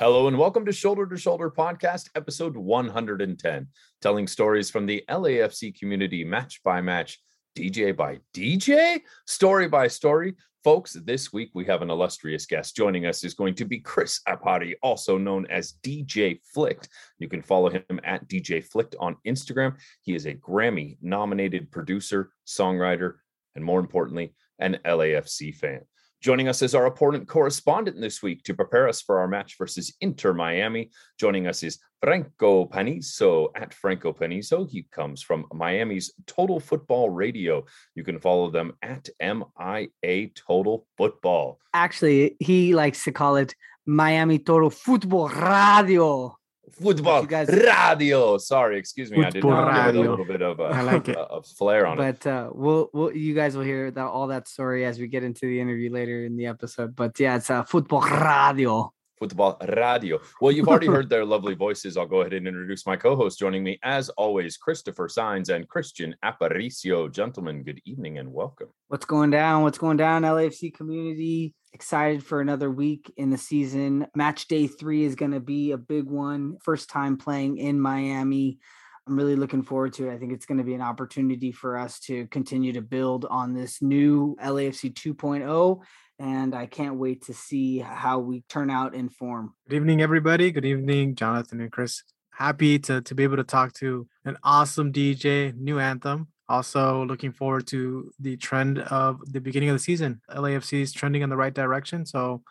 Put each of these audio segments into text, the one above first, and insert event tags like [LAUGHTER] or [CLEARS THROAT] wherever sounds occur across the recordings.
Hello and welcome to Shoulder to Shoulder Podcast, episode 110, telling stories from the LAFC community match by match, DJ by DJ, story by story. Folks, this week we have an illustrious guest. Joining us is going to be Chris Apari, also known as DJ Flicked. You can follow him at DJ Flicked on Instagram. He is a Grammy nominated producer, songwriter, and more importantly, an LAFC fan. Joining us is our opponent correspondent this week to prepare us for our match versus Inter Miami. Joining us is Franco Panizo at Franco Panizo. He comes from Miami's Total Football Radio. You can follow them at MIA Total Football. Actually, he likes to call it Miami Total Football Radio. Football guys- Radio. Sorry, excuse me. I did Football not give a little bit of a, I like it. [LAUGHS] of flair on it. But uh, we'll, we'll you guys will hear that all that story as we get into the interview later in the episode. But yeah, it's uh, Football Radio. Football Radio. Well, you've already [LAUGHS] heard their lovely voices. I'll go ahead and introduce my co-host. Joining me, as always, Christopher Signs and Christian Aparicio. Gentlemen, good evening and welcome. What's going down? What's going down? LAFC community excited for another week in the season. Match day three is going to be a big one. First time playing in Miami. I'm really looking forward to it. I think it's going to be an opportunity for us to continue to build on this new LAFC 2.0. And I can't wait to see how we turn out in form. Good evening, everybody. Good evening, Jonathan and Chris. Happy to, to be able to talk to an awesome DJ, new anthem. Also, looking forward to the trend of the beginning of the season. LAFC is trending in the right direction. So,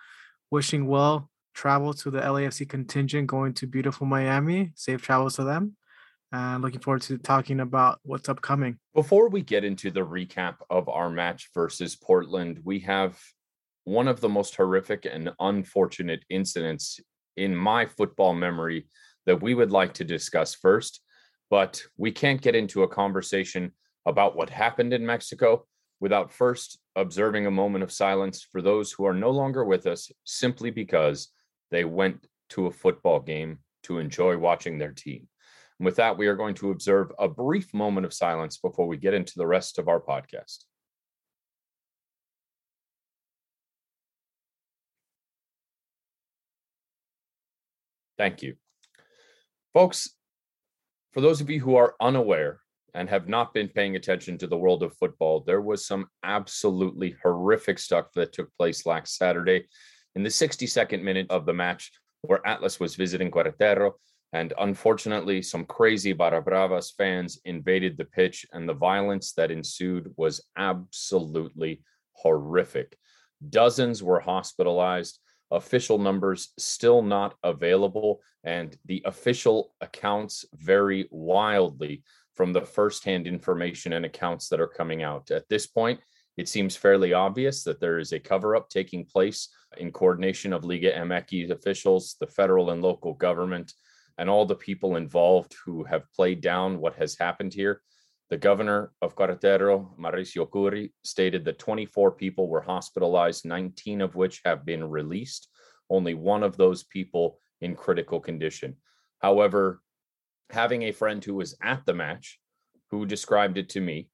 wishing well travel to the LAFC contingent going to beautiful Miami. Safe travels to them. And looking forward to talking about what's upcoming. Before we get into the recap of our match versus Portland, we have one of the most horrific and unfortunate incidents in my football memory that we would like to discuss first. But we can't get into a conversation about what happened in Mexico without first observing a moment of silence for those who are no longer with us simply because they went to a football game to enjoy watching their team. And with that, we are going to observe a brief moment of silence before we get into the rest of our podcast. Thank you. Folks, for those of you who are unaware and have not been paying attention to the world of football, there was some absolutely horrific stuff that took place last Saturday in the 62nd minute of the match where Atlas was visiting Querétaro. And unfortunately, some crazy Barra Bravas fans invaded the pitch, and the violence that ensued was absolutely horrific. Dozens were hospitalized, official numbers still not available, and the official accounts vary wildly from the firsthand information and accounts that are coming out. At this point, it seems fairly obvious that there is a cover up taking place in coordination of Liga MX officials, the federal and local government, and all the people involved who have played down what has happened here. The governor of Querétaro, Mauricio Kuri, stated that 24 people were hospitalized, 19 of which have been released, only one of those people in critical condition. However, having a friend who was at the match who described it to me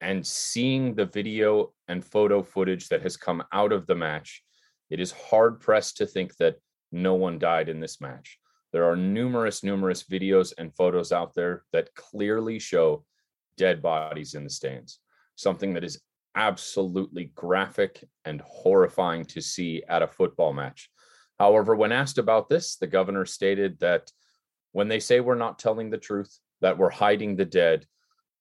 and seeing the video and photo footage that has come out of the match, it is hard pressed to think that no one died in this match. There are numerous, numerous videos and photos out there that clearly show dead bodies in the stands, something that is absolutely graphic and horrifying to see at a football match. However, when asked about this, the governor stated that when they say we're not telling the truth, that we're hiding the dead,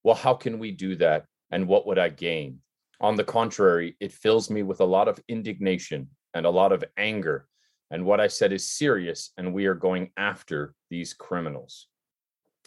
well, how can we do that? And what would I gain? On the contrary, it fills me with a lot of indignation and a lot of anger. And what I said is serious, and we are going after these criminals.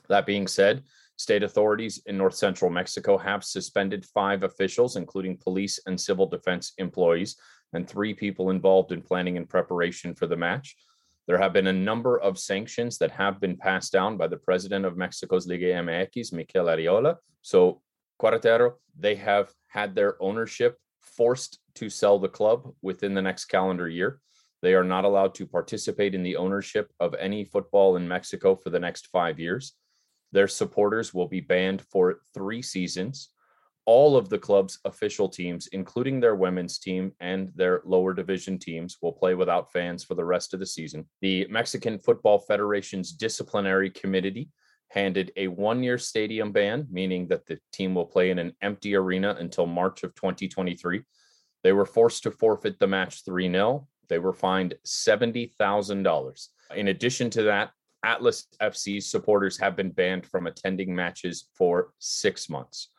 That being said, state authorities in north central Mexico have suspended five officials, including police and civil defense employees, and three people involved in planning and preparation for the match. There have been a number of sanctions that have been passed down by the president of Mexico's Liga MX, Mikel Arriola. So, Querétaro, they have had their ownership forced to sell the club within the next calendar year. They are not allowed to participate in the ownership of any football in Mexico for the next five years. Their supporters will be banned for three seasons. All of the club's official teams, including their women's team and their lower division teams, will play without fans for the rest of the season. The Mexican Football Federation's disciplinary committee handed a one year stadium ban, meaning that the team will play in an empty arena until March of 2023. They were forced to forfeit the match 3 0. They were fined $70,000. In addition to that, Atlas FC's supporters have been banned from attending matches for six months.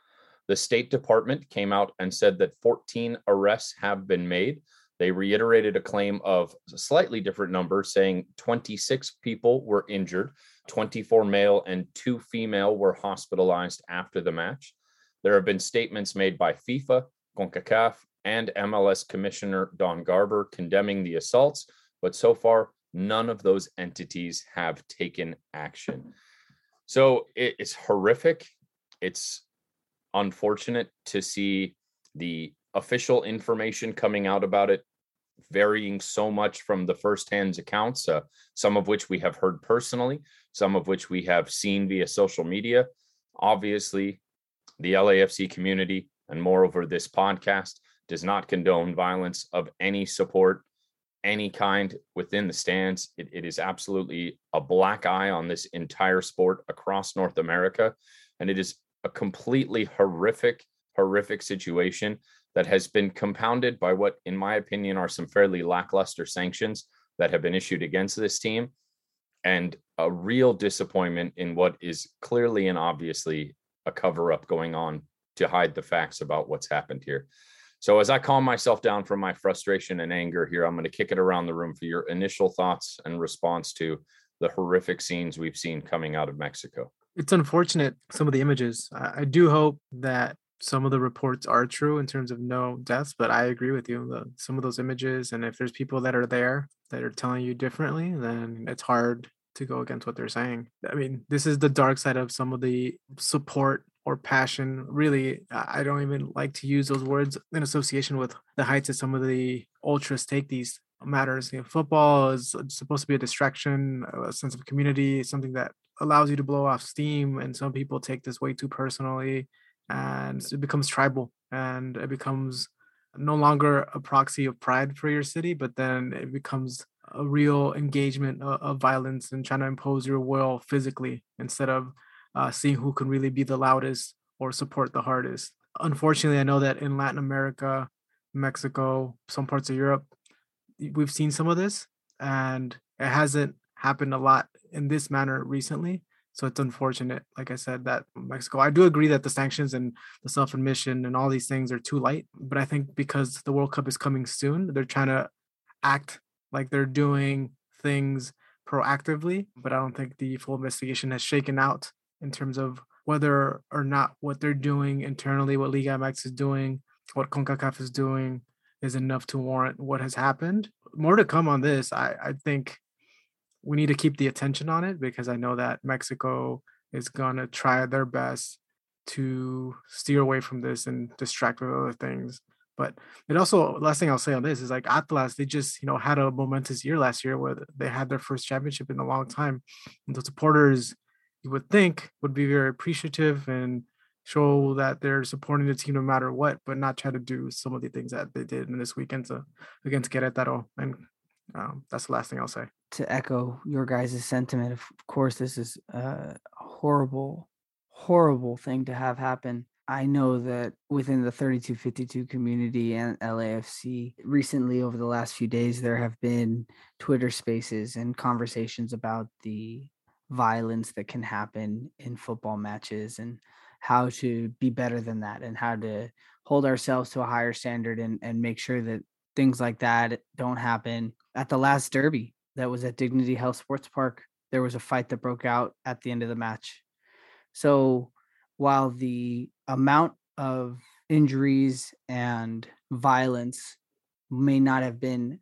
The State Department came out and said that 14 arrests have been made. They reiterated a claim of a slightly different number, saying 26 people were injured, 24 male and two female were hospitalized after the match. There have been statements made by FIFA, CONCACAF, and MLS Commissioner Don Garber condemning the assaults, but so far, none of those entities have taken action. So it's horrific. It's unfortunate to see the official information coming out about it varying so much from the firsthand accounts, uh, some of which we have heard personally, some of which we have seen via social media. Obviously, the LAFC community and moreover this podcast does not condone violence of any support, any kind within the stands. It, it is absolutely a black eye on this entire sport across North America. And it is a completely horrific, horrific situation that has been compounded by what, in my opinion, are some fairly lackluster sanctions that have been issued against this team and a real disappointment in what is clearly and obviously a cover up going on to hide the facts about what's happened here. So, as I calm myself down from my frustration and anger here, I'm going to kick it around the room for your initial thoughts and response to the horrific scenes we've seen coming out of Mexico. It's unfortunate, some of the images. I, I do hope that some of the reports are true in terms of no deaths, but I agree with you. The, some of those images, and if there's people that are there that are telling you differently, then it's hard to go against what they're saying. I mean, this is the dark side of some of the support or passion. Really, I don't even like to use those words in association with the heights that some of the ultras take these matters. You know, football is supposed to be a distraction, a sense of community, something that allows you to blow off steam. And some people take this way too personally, and it becomes tribal, and it becomes no longer a proxy of pride for your city, but then it becomes a real engagement of, of violence and trying to impose your will physically instead of uh, seeing who can really be the loudest or support the hardest. Unfortunately, I know that in Latin America, Mexico, some parts of Europe, we've seen some of this, and it hasn't happened a lot in this manner recently. So it's unfortunate, like I said, that Mexico. I do agree that the sanctions and the self admission and all these things are too light. But I think because the World Cup is coming soon, they're trying to act like they're doing things proactively. But I don't think the full investigation has shaken out in terms of whether or not what they're doing internally, what Liga MX is doing, what CONCACAF is doing, is enough to warrant what has happened. More to come on this. I, I think we need to keep the attention on it because I know that Mexico is going to try their best to steer away from this and distract with other things. But it also, last thing I'll say on this is like Atlas, they just, you know, had a momentous year last year where they had their first championship in a long time. And the supporters you would think would be very appreciative and show that they're supporting the team no matter what, but not try to do some of the things that they did in this weekend to, against Querétaro. And um, that's the last thing I'll say. To echo your guys' sentiment, of course, this is uh, a horrible, horrible thing to have happen. I know that within the 3252 community and LAFC, recently over the last few days, there have been Twitter spaces and conversations about the violence that can happen in football matches and how to be better than that and how to hold ourselves to a higher standard and, and make sure that things like that don't happen. At the last derby that was at Dignity Health Sports Park, there was a fight that broke out at the end of the match. So while the amount of injuries and violence may not have been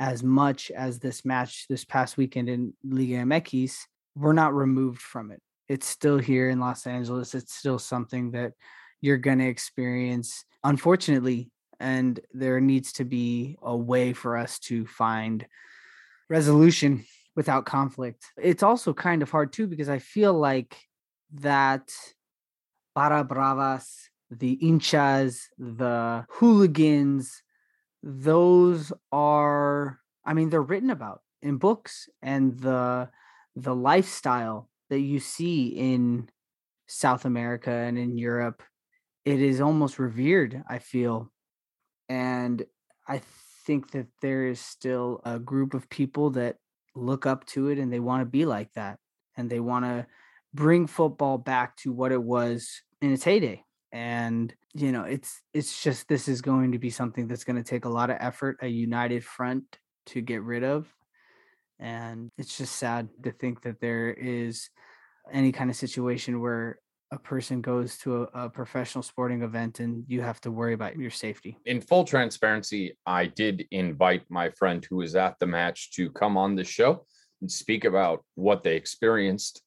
as much as this match this past weekend in Liga MX, we're not removed from it. It's still here in Los Angeles. It's still something that you're going to experience, unfortunately. And there needs to be a way for us to find resolution without conflict. It's also kind of hard too, because I feel like that Barra Bravas, the hinchas, the hooligans, those are, I mean, they're written about in books and the the lifestyle that you see in South America and in Europe, it is almost revered, I feel. And I think that there is still a group of people that look up to it and they want to be like that. And they want to bring football back to what it was in its heyday. And you know, it's it's just this is going to be something that's going to take a lot of effort, a united front to get rid of. And it's just sad to think that there is any kind of situation where a person goes to a, a, professional sporting event and you have to worry about your safety. In full transparency, I did invite my friend who was at the match to come on the show and speak about what they experienced.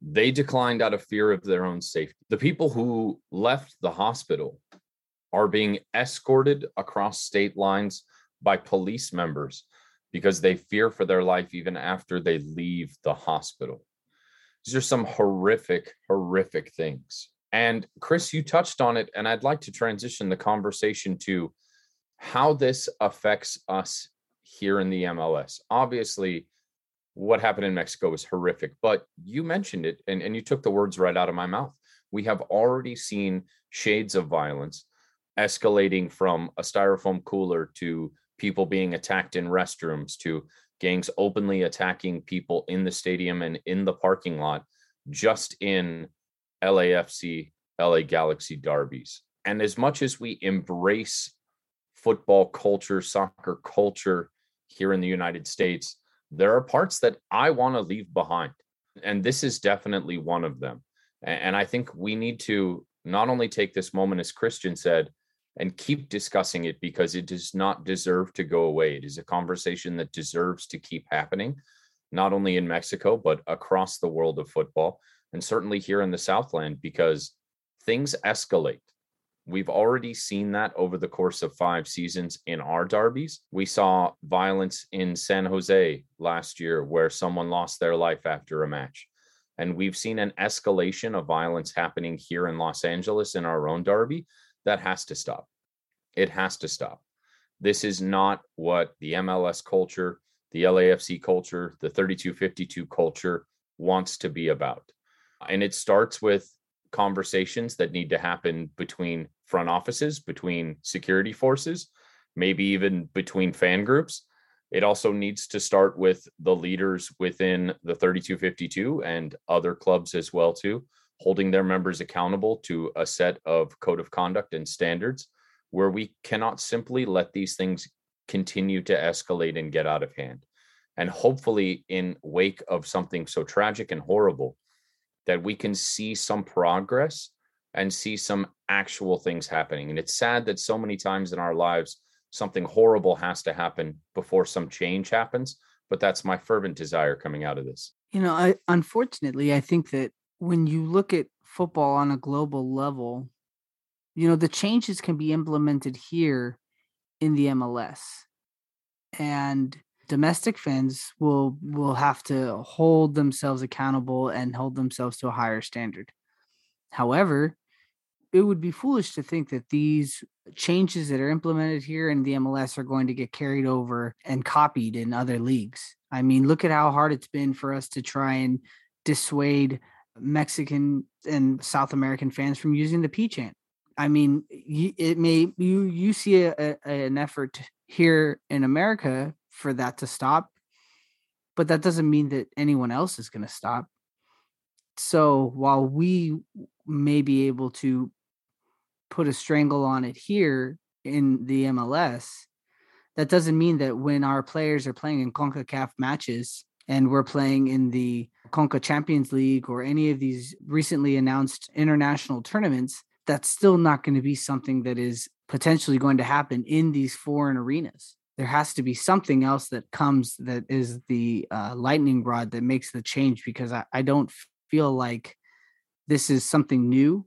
They declined out of fear of their own safety. The people who left the hospital are being escorted across state lines by police members because they fear for their life even after they leave the hospital. These are some horrific, horrific things. And Chris, you touched on it, and I'd like to transition the conversation to how this affects us here in the MLS. Obviously, what happened in Mexico was horrific, but you mentioned it and, and you took the words right out of my mouth. We have already seen shades of violence escalating from a styrofoam cooler to people being attacked in restrooms to gangs openly attacking people in the stadium and in the parking lot just in LAFC, LA Galaxy derbies. And as much as we embrace football culture, soccer culture here in the United States, there are parts that I want to leave behind. And this is definitely one of them. And I think we need to not only take this moment, as Christian said, and keep discussing it because it does not deserve to go away. It is a conversation that deserves to keep happening, not only in Mexico, but across the world of football, and certainly here in the Southland, because things escalate. We've already seen that over the course of five seasons in our derbies. We saw violence in San Jose last year where someone lost their life after a match. And we've seen an escalation of violence happening here in Los Angeles in our own derby that has to stop. It has to stop. This is not what the MLS culture, the LAFC culture, the 3252 culture wants to be about. And it starts with conversations that need to happen between front offices, between security forces, maybe even between fan groups. It also needs to start with the leaders within the 3252 and other clubs as well too holding their members accountable to a set of code of conduct and standards where we cannot simply let these things continue to escalate and get out of hand. And hopefully in wake of something so tragic and horrible that we can see some progress and see some actual things happening. And it's sad that so many times in our lives something horrible has to happen before some change happens but that's my fervent desire coming out of this. You know i unfortunately i think that when you look at football on a global level, you know, the changes can be implemented here in the MLS. And domestic fans will will have to hold themselves accountable and hold themselves to a higher standard. However, it would be foolish to think that these changes that are implemented here in the MLS are going to get carried over and copied in other leagues. I mean, look at how hard it's been for us to try and dissuade Mexican and South American fans from using the P chant. I mean, it may you you see a, a, an effort here in America for that to stop, but that doesn't mean that anyone else is going to stop. So while we may be able to put a strangle on it here in the MLS, that doesn't mean that when our players are playing in CONCACAF matches and we're playing in the Conca Champions League or any of these recently announced international tournaments, that's still not going to be something that is potentially going to happen in these foreign arenas. There has to be something else that comes that is the uh, lightning rod that makes the change because I, I don't feel like this is something new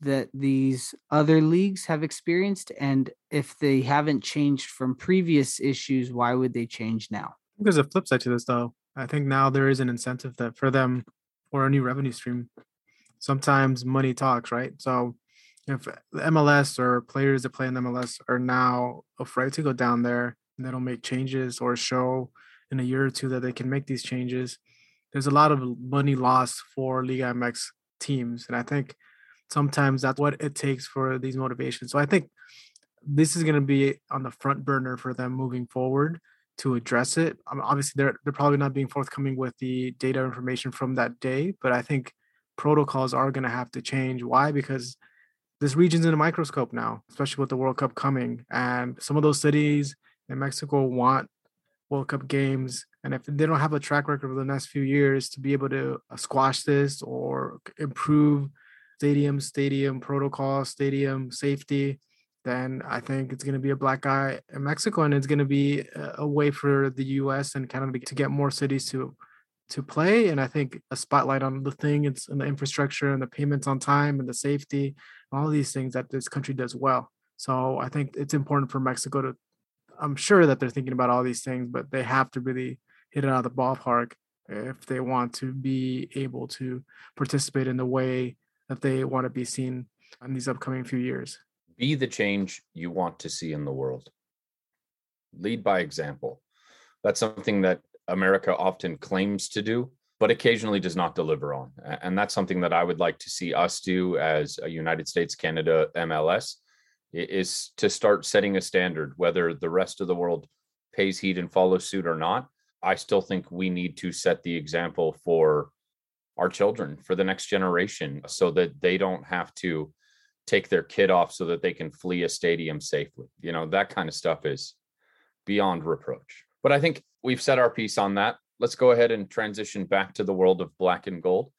that these other leagues have experienced. And if they haven't changed from previous issues, why would they change now? There's a flip side to this, though. I think now there is an incentive that for them for a new revenue stream. Sometimes money talks, right? So if MLS or players that play in MLS are now afraid to go down there and they don't make changes or show in a year or two that they can make these changes, there's a lot of money lost for Liga MX teams. And I think sometimes that's what it takes for these motivations. So I think this is going to be on the front burner for them moving forward to address it. Um, obviously, they're they're probably not being forthcoming with the data information from that day, but I think protocols are going to have to change. Why? Because this region's in a microscope now, especially with the World Cup coming, and some of those cities in Mexico want World Cup games, and if they don't have a track record for the next few years to be able to uh, squash this or improve stadium stadium protocol, stadium safety, then I think it's going to be a black eye in Mexico, and it's going to be a way for the U.S. and Canada to get more cities to to play. And I think a spotlight on the thing, it's and the infrastructure and the payments on time and the safety, all these things that this country does well. So I think it's important for Mexico to. I'm sure that they're thinking about all these things, but they have to really hit it out of the ballpark if they want to be able to participate in the way that they want to be seen in these upcoming few years be the change you want to see in the world. Lead by example. That's something that America often claims to do, but occasionally does not deliver on. And that's something that I would like to see us do as a United States, Canada, MLS is to start setting a standard, whether the rest of the world pays heed and follows suit or not. I still think we need to set the example for our children, for the next generation, so that they don't have to take their kid off so that they can flee a stadium safely. You know, that kind of stuff is beyond reproach. But I think we've set our piece on that. Let's go ahead and transition back to the world of black and gold.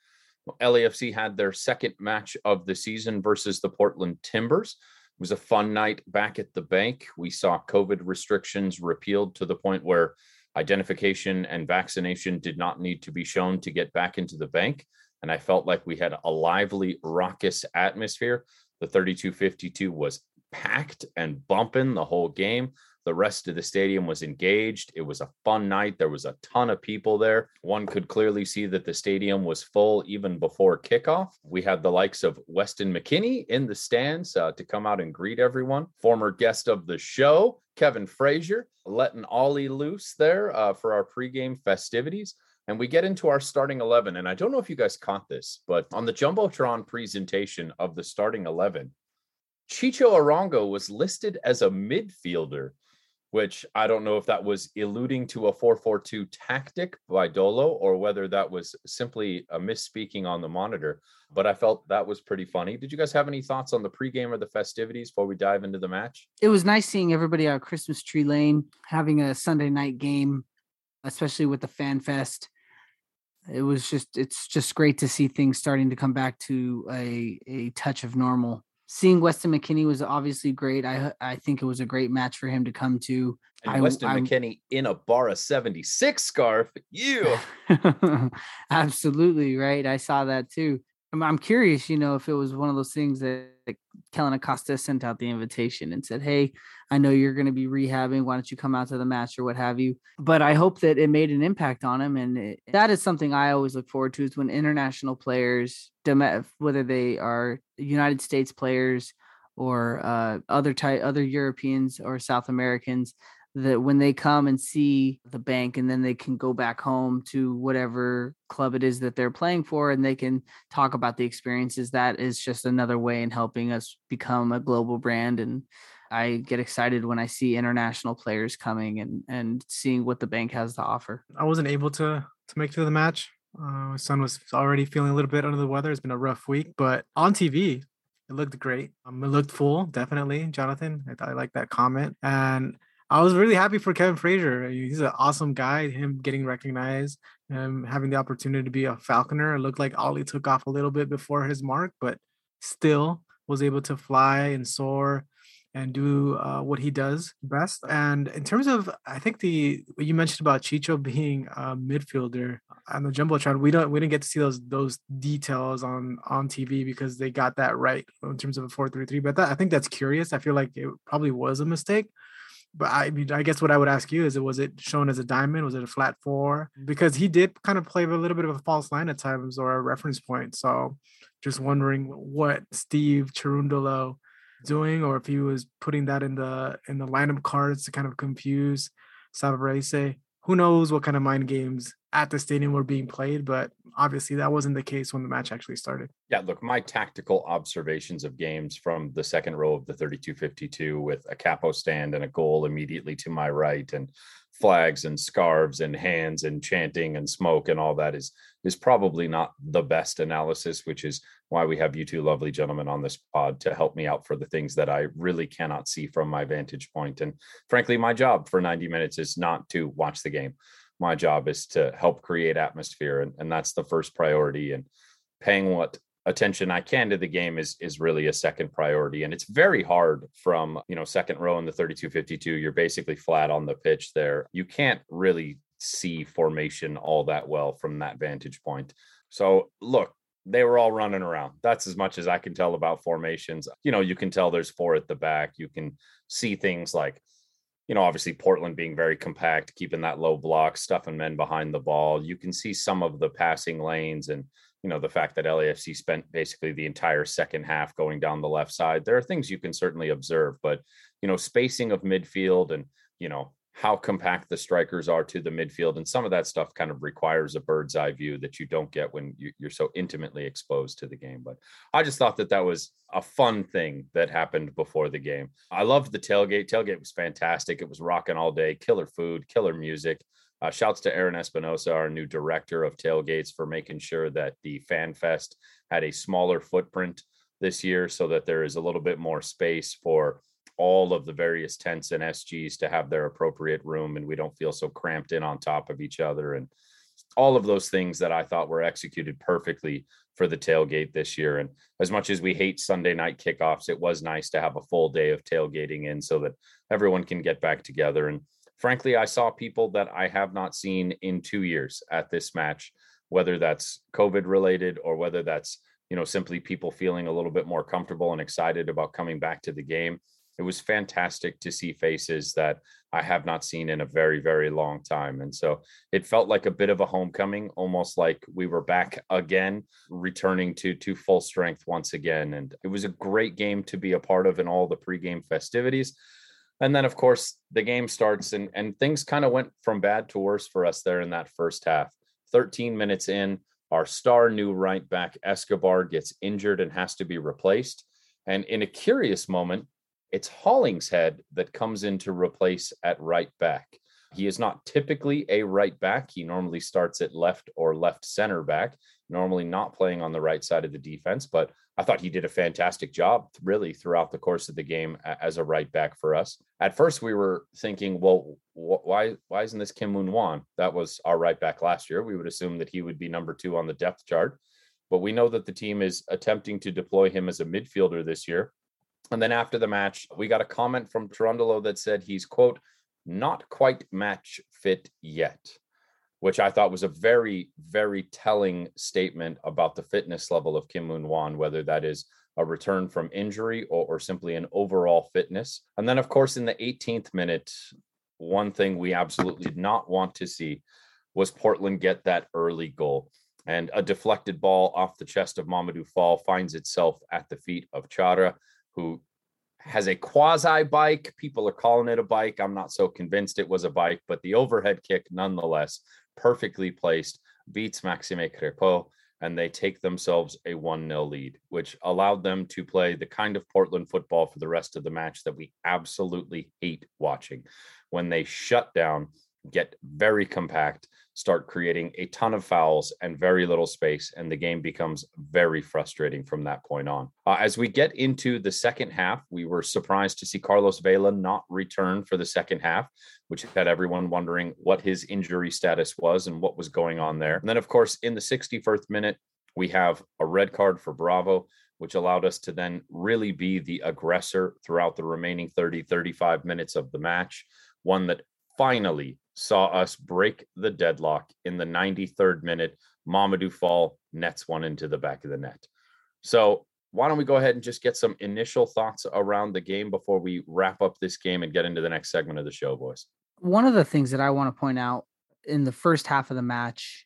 LAFC had their second match of the season versus the Portland Timbers. It was a fun night back at the bank. We saw COVID restrictions repealed to the point where identification and vaccination did not need to be shown to get back into the bank. And I felt like we had a lively, raucous atmosphere. The 3252 was packed and bumping the whole game. The rest of the stadium was engaged. It was a fun night. There was a ton of people there. One could clearly see that the stadium was full even before kickoff. We had the likes of Weston McKennie in the stands uh, to come out and greet everyone. Former guest of the show, Kevin Frazier, letting Ollie loose there uh, for our pregame festivities. And we get into our starting 11. And I don't know if you guys caught this, but on the Jumbotron presentation of the starting 11, Chicho Arango was listed as a midfielder, which I don't know if that was alluding to a 4-4-2 tactic by Dolo or whether that was simply a misspeaking on the monitor. But I felt that was pretty funny. Did you guys have any thoughts on the pregame or the festivities before we dive into the match? It was nice seeing everybody out Christmas Tree Lane having a Sunday night game, especially with the Fan Fest it was just it's just great to see things starting to come back to a a touch of normal. Seeing Weston McKennie was obviously great. I I think it was a great match for him to come to. And I, Weston I, McKennie in a Barra 76 scarf. You [LAUGHS] absolutely right. I saw that too. I'm, I'm curious, you know, if it was one of those things that like, Kellyn Acosta sent out the invitation and said, Hey, I know you're going to be rehabbing. Why don't you come out to the match or what have you? But I hope that it made an impact on him. And it, that is something I always look forward to is when international players, whether they are United States players or uh, other type, other Europeans or South Americans, that when they come and see the bank and then they can go back home to whatever club it is that they're playing for and they can talk about the experiences that is just another way in helping us become a global brand. And i get excited when i see international players coming and and seeing what the bank has to offer. I wasn't able to to make to the match. Uh, my son was already feeling a little bit under the weather. It's been a rough week but on tv it looked great. Um, it looked full definitely. Jonathan i, I like that comment. And I was really happy for Kevin Frazier. He's an awesome guy. Him getting recognized, and having the opportunity to be a Falconer. It looked like Ollie took off a little bit before his mark, but still was able to fly and soar and do uh, what he does best. And in terms of, I think the you mentioned about Chicho being a midfielder on the jumbotron, we don't we didn't get to see those those details on on TV because they got that right in terms of a four three three. But that, I think that's curious. I feel like it probably was a mistake but I mean, I guess what I would ask you is, was it shown as a diamond? Was it a flat four? Because he did kind of play a little bit of a false line at times or a reference point. So, just wondering what Steve Cherundolo doing, or if he was putting that in the in the lineup cards to kind of confuse Savarese. Who knows what kind of mind games at the stadium were being played, but obviously that wasn't the case when the match actually started. Yeah, look, my tactical observations of games from the second row of the 3252 with a capo stand and a goal immediately to my right and flags and scarves and hands and chanting and smoke and all that is is probably not the best analysis which is why we have you two lovely gentlemen on this pod to help me out for the things that I really cannot see from my vantage point. and frankly my job for 90 minutes is not to watch the game my job is to help create atmosphere and, and that's the first priority and paying what attention I can to the game is is really a second priority. And it's very hard from, you know, second row in the 3252. You're basically flat on the pitch there. You can't really see formation all that well from that vantage point. So look, they were all running around. That's as much as I can tell about formations. You know, you can tell there's four at the back. You can see things like you know, obviously Portland being very compact, keeping that low block, stuffing men behind the ball. You can see some of the passing lanes and you know the fact that LAFC spent basically the entire second half going down the left side. There are things you can certainly observe, but you know spacing of midfield and you know how compact the strikers are to the midfield and some of that stuff kind of requires a bird's eye view that you don't get when you, are so intimately exposed to the game but i just thought that that was a fun thing that happened before the game. I loved the tailgate. Tailgate was fantastic. It was rocking all day. Killer food killer music. Uh, shouts to Aaron Espinosa, our new director of tailgates, for making sure that the Fan Fest had a smaller footprint this year so that there is a little bit more space for all of the various tents and SGs to have their appropriate room and we don't feel so cramped in on top of each other. And all of those things that I thought were executed perfectly for the tailgate this year. And as much as we hate Sunday night kickoffs, it was nice to have a full day of tailgating in so that everyone can get back together. And frankly, I saw people that I have not seen in two years at this match, whether that's COVID related or whether that's, you know, simply people feeling a little bit more comfortable and excited about coming back to the game. It was fantastic to see faces that I have not seen in a very, very long time. And so it felt like a bit of a homecoming, almost like we were back again, returning to to full strength once again. And it was a great game to be a part of in all the pregame festivities. And then, of course, the game starts and, and things kind of went from bad to worse for us there in that first half. 13 minutes in, our star new right back, Escobar, gets injured and has to be replaced. And in a curious moment, it's Hollingshead that comes in to replace at right back. He is not typically a right back. He normally starts at left or left center back, normally not playing on the right side of the defense. But I thought he did a fantastic job, really, throughout the course of the game as a right back for us. At first, we were thinking, well, wh- why why isn't this Kim Moon-hwan? That was our right back last year. We would assume that he would be number two on the depth chart, but we know that the team is attempting to deploy him as a midfielder this year. And then after the match, we got a comment from Cherundolo that said he's quote not quite match fit yet which I thought was a very, very telling statement about the fitness level of Kim Moon-hwan, whether that is a return from injury or, or, simply an overall fitness. And then, of course, in the 18th minute, one thing we absolutely did not want to see was Portland get that early goal. And a deflected ball off the chest of Mamadou Fall finds itself at the feet of Chara, who has a quasi bike. People are calling it a bike. I'm not so convinced it was a bike, but the overhead kick nonetheless perfectly placed, beats Maxime Crepeau, and they take themselves a 1 0 lead, which allowed them to play the kind of Portland football for the rest of the match that we absolutely hate watching. When they shut down, get very compact, start creating a ton of fouls and very little space, and the game becomes very frustrating from that point on. Uh, as we get into the second half, we were surprised to see Carlos Vela not return for the second half, which had everyone wondering what his injury status was and what was going on there. And then, of course, in the 61st minute, we have a red card for Bravo, which allowed us to then really be the aggressor throughout the remaining 30, 35 minutes of the match. One that finally saw us break the deadlock in the 93rd minute. Mamadou Fall nets one into the back of the net. So why don't we go ahead and just get some initial thoughts around the game before we wrap up this game and get into the next segment of the show, boys? One of the things that I want to point out in the first half of the match,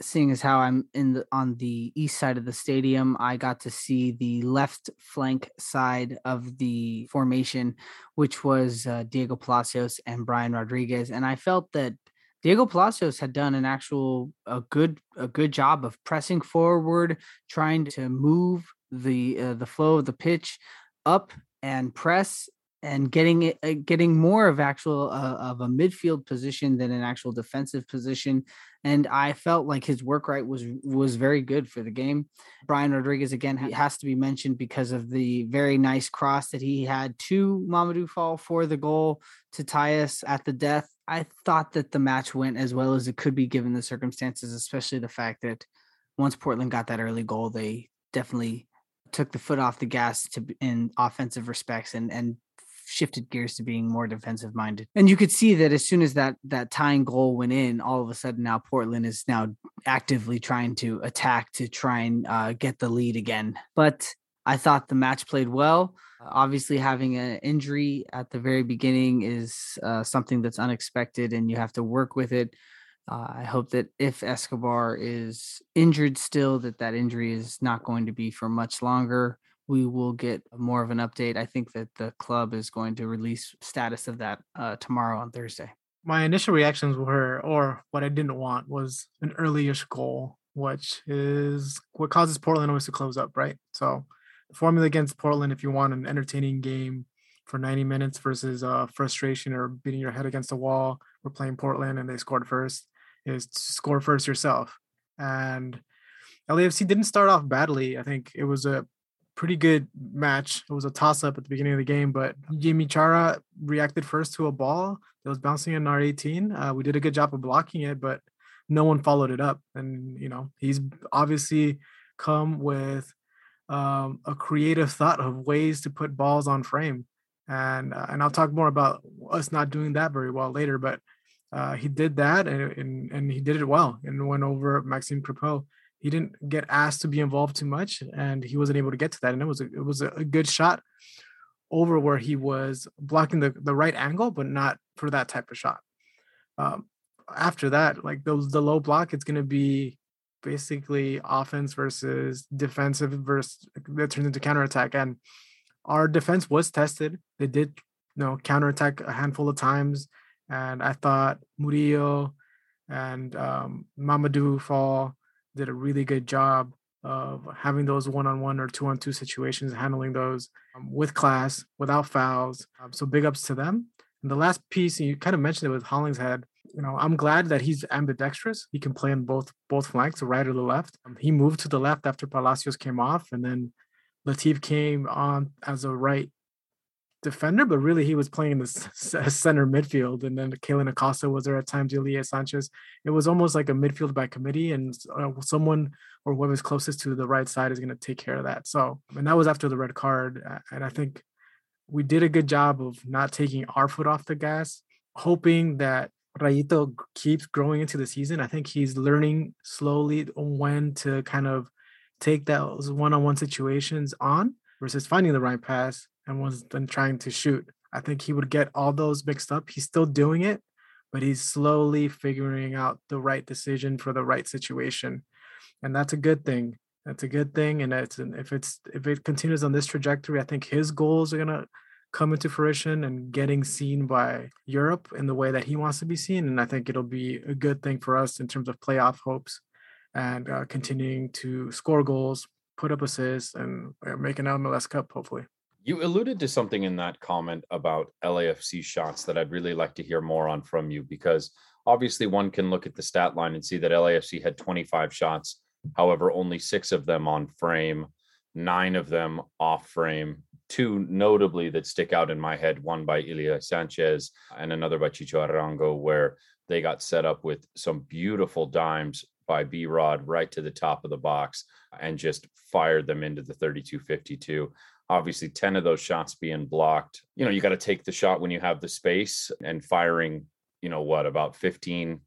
seeing as how I'm in the on the east side of the stadium, I got to see the left flank side of the formation, which was uh, Diego Palacios and Brian Rodriguez, and I felt that Diego Palacios had done an actual a good a good job of pressing forward, trying to move the uh, the flow of the pitch up and press and getting it uh, getting more of actual uh, of a midfield position than an actual defensive position and i felt like his work rate was was very good for the game. Brian rodriguez again has to be mentioned because of the very nice cross that he had to mamadou fall for the goal to tie us at the death. I thought that the match went as well as it could be given the circumstances especially the fact that once portland got that early goal they definitely took the foot off the gas to in offensive respects and and shifted gears to being more defensive minded. And you could see that as soon as that that tying goal went in, all of a sudden now Portland is now actively trying to attack to try and uh, get the lead again. But I thought the match played well. Obviously, having an injury at the very beginning is uh, something that's unexpected, and you have to work with it. Uh, I hope that if Escobar is injured still, that that injury is not going to be for much longer. We will get more of an update. I think that the club is going to release status of that uh, tomorrow on Thursday. My initial reactions were, or what I didn't want was an earlyish goal, which is what causes Portland always to close up, right? So the formula against Portland, if you want an entertaining game for 90 minutes versus uh, frustration or beating your head against the wall, we're playing Portland and they scored first is to score first yourself. And LAFC didn't start off badly. I think it was a pretty good match. It was a toss up at the beginning of the game, but Yimmi Chara reacted first to a ball that was bouncing in our 18. Uh, we did a good job of blocking it, but no one followed it up. And, you know, he's obviously come with um, a creative thought of ways to put balls on frame. And, uh, and I'll talk more about us not doing that very well later, but uh, he did that and, and, and he did it well and went over Maxime Crepeau. He didn't get asked to be involved too much, and he wasn't able to get to that. And it was a, it was a good shot over where he was blocking the, the right angle, but not for that type of shot. Um, after that, like the, the low block, it's going to be basically offense versus defensive versus that turns into counterattack. And our defense was tested. They did, you know, counterattack a handful of times. And I thought Murillo and um, Mamadou Fall did a really good job of having those one-on-one or two-on-two situations, handling those um, with class, without fouls. Um, so big ups to them. And the last piece, you kind of mentioned it with Hollingshead. You know, I'm glad that he's ambidextrous. He can play on both both flanks, the right or the left. Um, he moved to the left after Palacios came off, and then Latif came on as a right defender, but really he was playing in the [LAUGHS] center midfield. And then Kellyn Acosta was there at times, Ilie Sanchez. It was almost like a midfield by committee, and uh, someone or whoever's closest to the right side is going to take care of that. So, and that was after the red card. And I think we did a good job of not taking our foot off the gas, hoping that Rayito keeps growing into the season. I think he's learning slowly when to kind of take those one-on-one situations on versus finding the right pass and was then trying to shoot. I think he would get all those mixed up. He's still doing it, but he's slowly figuring out the right decision for the right situation. And that's a good thing. That's a good thing. And it's if it's if it continues on this trajectory, I think his goals are gonna come into fruition and getting seen by Europe in the way that he wants to be seen. And I think it'll be a good thing for us in terms of playoff hopes and uh, continuing to score goals, put up assists, and uh, make an MLS Cup, hopefully. You alluded to something in that comment about LAFC shots that I'd really like to hear more on from you because obviously one can look at the stat line and see that LAFC had 25 shots, however, only six of them on frame, nine of them off frame. Two notably that stick out in my head one by Ilie Sanchez and another by Chicho Arango, where they got set up with some beautiful dimes by B Rod right to the top of the box and just fired them into the 32 52 obviously 10 of those shots being blocked you know you got to take the shot when you have the space and firing you know what about 15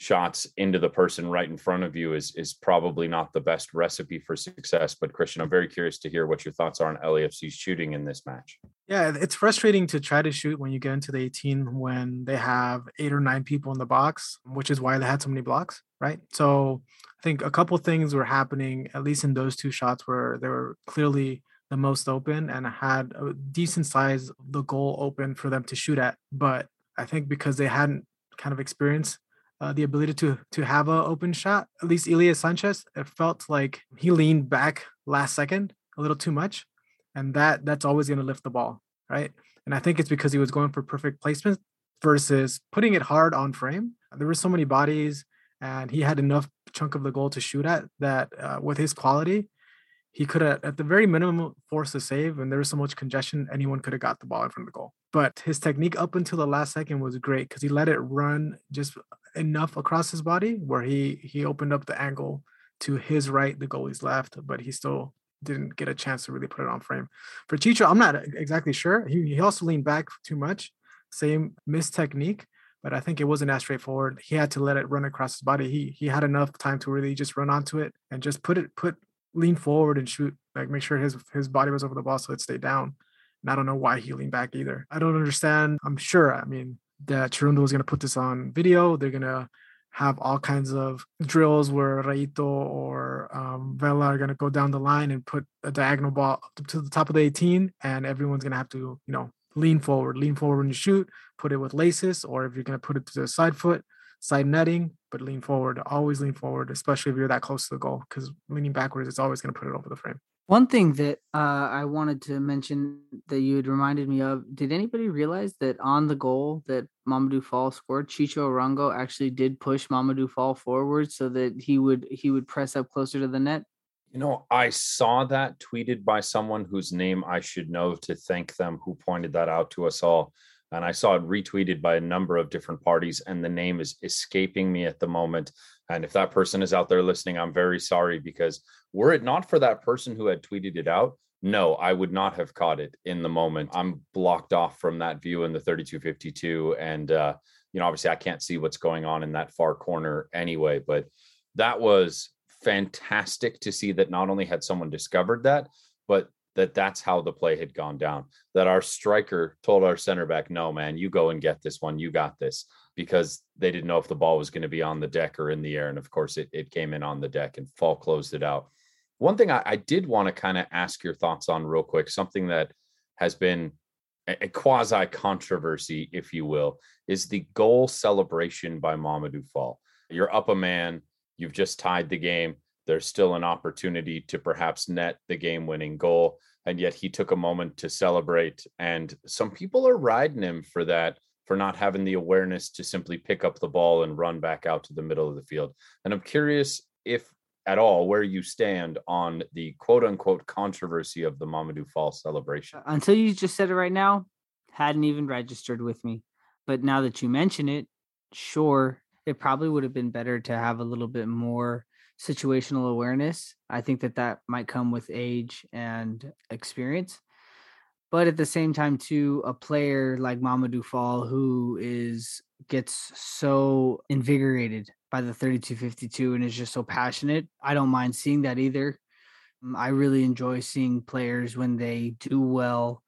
shots into the person right in front of you is is probably not the best recipe for success. But Christian, I'm very curious to hear what your thoughts are on LAFC's shooting in this match. Yeah, it's frustrating to try to shoot when you get into the 18 when they have eight or nine people in the box, which is why they had so many blocks, right? So I think a couple things were happening, at least in those two shots, where they were clearly the most open and had a decent size the goal open for them to shoot at. But I think because they hadn't kind of experienced uh, the ability to to have an open shot. At least Ilie Sanchez, it felt like he leaned back last second a little too much, and that that's always going to lift the ball, right? And I think it's because he was going for perfect placement versus putting it hard on frame. There were so many bodies, and he had enough chunk of the goal to shoot at that uh, with his quality. He could have, at the very minimum, forced a save, and there was so much congestion, anyone could have got the ball in front of the goal. But his technique up until the last second was great because he let it run just enough across his body where he he opened up the angle to his right, the goalie's left, but he still didn't get a chance to really put it on frame. For Chicho, I'm not exactly sure. He, he also leaned back too much, same missed technique, but I think it wasn't as straightforward. He had to let it run across his body. He he had enough time to really just run onto it and just put it put lean forward and shoot, like make sure his his body was over the ball so it stayed down. And I don't know why he leaned back either. I don't understand. I'm sure. I mean, that Cherundolo is going to put this on video. They're going to have all kinds of drills where Rayito or um, Vela are going to go down the line and put a diagonal ball to the top of the 18, and everyone's going to have to, you know, lean forward, lean forward when you shoot, put it with laces, or if you're going to put it to the side foot, side netting, but lean forward. Always lean forward, especially if you're that close to the goal, because leaning backwards is always going to put it over the frame. One thing that uh, I wanted to mention that you had reminded me of, did anybody realize that on the goal that Mamadou Fall scored, Chicho Arango actually did push Mamadou Fall forward so that he would he would press up closer to the net? You know, I saw that tweeted by someone whose name I should know to thank them who pointed that out to us all. And I saw it retweeted by a number of different parties, and the name is escaping me at the moment. And if that person is out there listening, I'm very sorry because were it not for that person who had tweeted it out, no, I would not have caught it in the moment. I'm blocked off from that view in the 3252. And, uh, you know, obviously I can't see what's going on in that far corner anyway, but that was fantastic to see that not only had someone discovered that, but that that's how the play had gone down. That our striker told our center back, no, man, you go and get this one. You got this because they didn't know if the ball was going to be on the deck or in the air. And of course, it, it came in on the deck and Fall closed it out. One thing I, I did want to kind of ask your thoughts on real quick, something that has been a, a quasi controversy, if you will, is the goal celebration by Mamadou Fall. You're up a man, you've just tied the game. There's still an opportunity to perhaps net the game winning goal. And yet he took a moment to celebrate. And some people are riding him for that for not having the awareness to simply pick up the ball and run back out to the middle of the field. And I'm curious if at all where you stand on the quote unquote controversy of the Mamadou Fall celebration. Uh, until you just said it right now, hadn't even registered with me. But now that you mention it, sure, it probably would have been better to have a little bit more situational awareness. I think that that might come with age and experience but at the same time too a player like mamadou fall who is gets so invigorated by the 3252 and is just so passionate i don't mind seeing that either mm, i really enjoy seeing players when they do well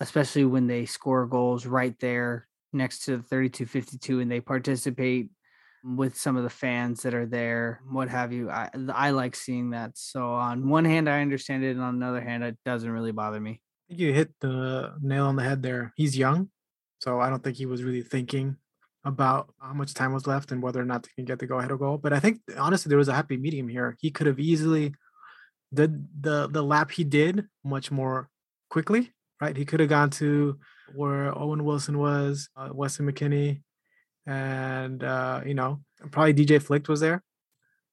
especially when they score goals right there next to the 3252 and they participate with some of the fans that are there what have you i i like seeing that so on one hand i understand it and on another hand it doesn't really bother me I think you hit the nail on the head there. He's young, so I don't think he was really thinking about how much time was left and whether or not they can get the go ahead or goal. But I think honestly there was a happy medium here. He could have easily did the the lap he did much more quickly, right? He could have gone to where Owen Wilson was, uh, Weston McKennie, and uh, you know probably DJ Flict was there.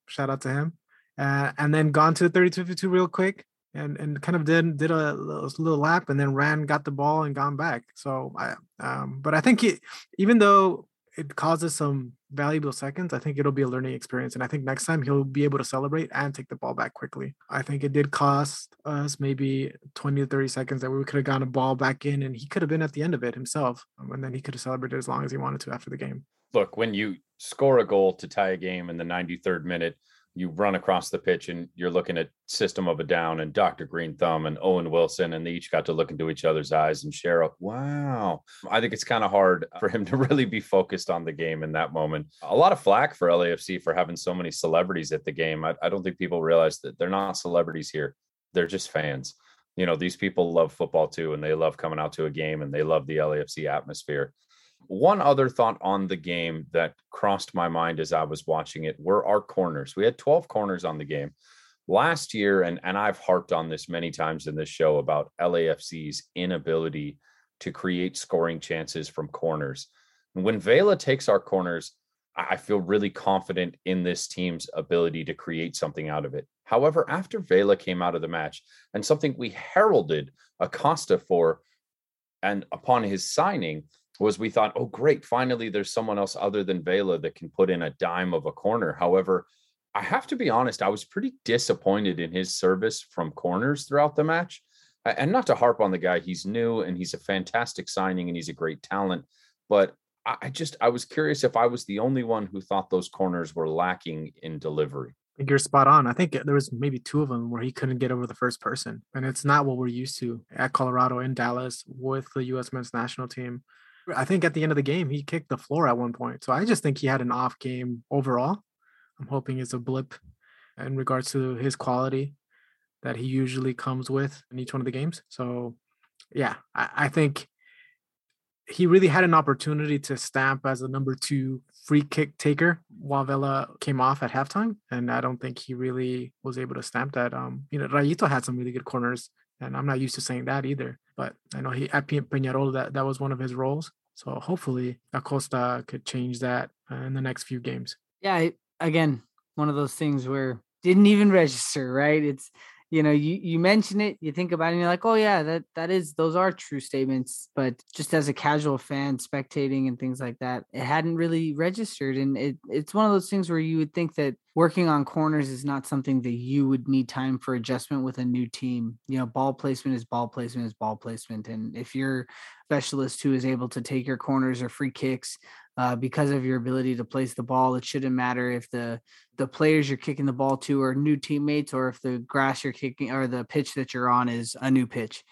Shout out to him, uh, and then gone to the 3252 real quick and and kind of did did a little lap and then ran got the ball and gone back so i um but i think he, even though it causes some valuable seconds. I think it'll be a learning experience. And I think next time he'll be able to celebrate and take the ball back quickly. I think it did cost us maybe 20 to 30 seconds that we could have gotten a ball back in and he could have been at the end of it himself. Um, and then he could have celebrated as long as he wanted to after the game. Look, when you score a goal to tie a game in the 93rd minute, you run across the pitch and you're looking at System of a Down and Dr. Green Thumb and Owen Wilson, and they each got to look into each other's eyes and share a wow. I think it's kind of hard [LAUGHS] for him to really be focused on the game in that moment. A lot of flack for LAFC for having so many celebrities at the game. I, I don't think people realize that they're not celebrities here, they're just fans. You know, these people love football too, and they love coming out to a game and they love the LAFC atmosphere. One other thought on the game that crossed my mind as I was watching it were our corners. We had 12 corners on the game last year, and, and I've harped on this many times in this show about LAFC's inability to create scoring chances from corners. when Vela takes our corners, I feel really confident in this team's ability to create something out of it. However, after Vela came out of the match, and something we heralded Acosta for, and upon his signing, was we thought, oh, great, finally there's someone else other than Vela that can put in a dime of a corner. However, I have to be honest, I was pretty disappointed in his service from corners throughout the match. And not to harp on the guy, he's new and he's a fantastic signing and he's a great talent. But I just, I was curious if I was the only one who thought those corners were lacking in delivery. I think you're spot on. I think there was maybe two of them where he couldn't get over the first person. And it's not what we're used to at Colorado in Dallas with the U.S. men's national team. I think at the end of the game, he kicked the floor at one point. So I just think he had an off game overall. I'm hoping it's a blip in regards to his quality that he usually comes with in each one of the games. So, yeah, I, I think he really had an opportunity to stamp as a number two free kick taker while Vela came off at halftime. And I don't think he really was able to stamp that. Um, you know, Rayito had some really good corners, and I'm not used to saying that either. But I know he at Peñarol that that was one of his roles. So hopefully Acosta could change that uh, in the next few games. Yeah, again, one of those things where didn't even [LAUGHS] register, right? It's you know, you you mention it, you think about it, and you're like, oh yeah, that that is those are true statements. But just as a casual fan, spectating and things like that, it hadn't really registered. And it it's one of those things where you would think that working on corners is not something that you would need time for adjustment with a new team. You know, ball placement is ball placement is ball placement. And if you're specialist who is able to take your corners or free kicks uh, because of your ability to place the ball, it shouldn't matter if the the players you're kicking the ball to are new teammates or if the grass you're kicking or the pitch that you're on is a new pitch.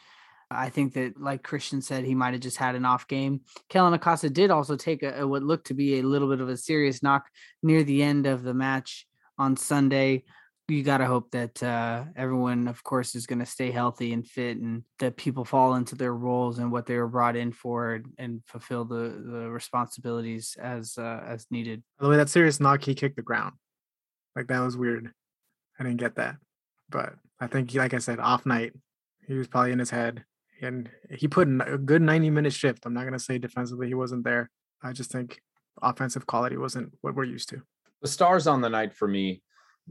I think that, like Christian said, he might have just had an off game. Kellyn Acosta did also take a, a, what looked to be a little bit of a serious knock near the end of the match on Sunday. You got to hope that uh, everyone, of course, is going to stay healthy and fit, and that people fall into their roles and what they were brought in for, and fulfill the the responsibilities as uh, as needed. By the way, that serious knock, he kicked the ground. Like that was weird. I didn't get that, but I think, like I said, off night, he was probably in his head, and he put a good ninety minute shift. I'm not going to say defensively he wasn't there. I just think offensive quality wasn't what we're used to. The stars on the night for me,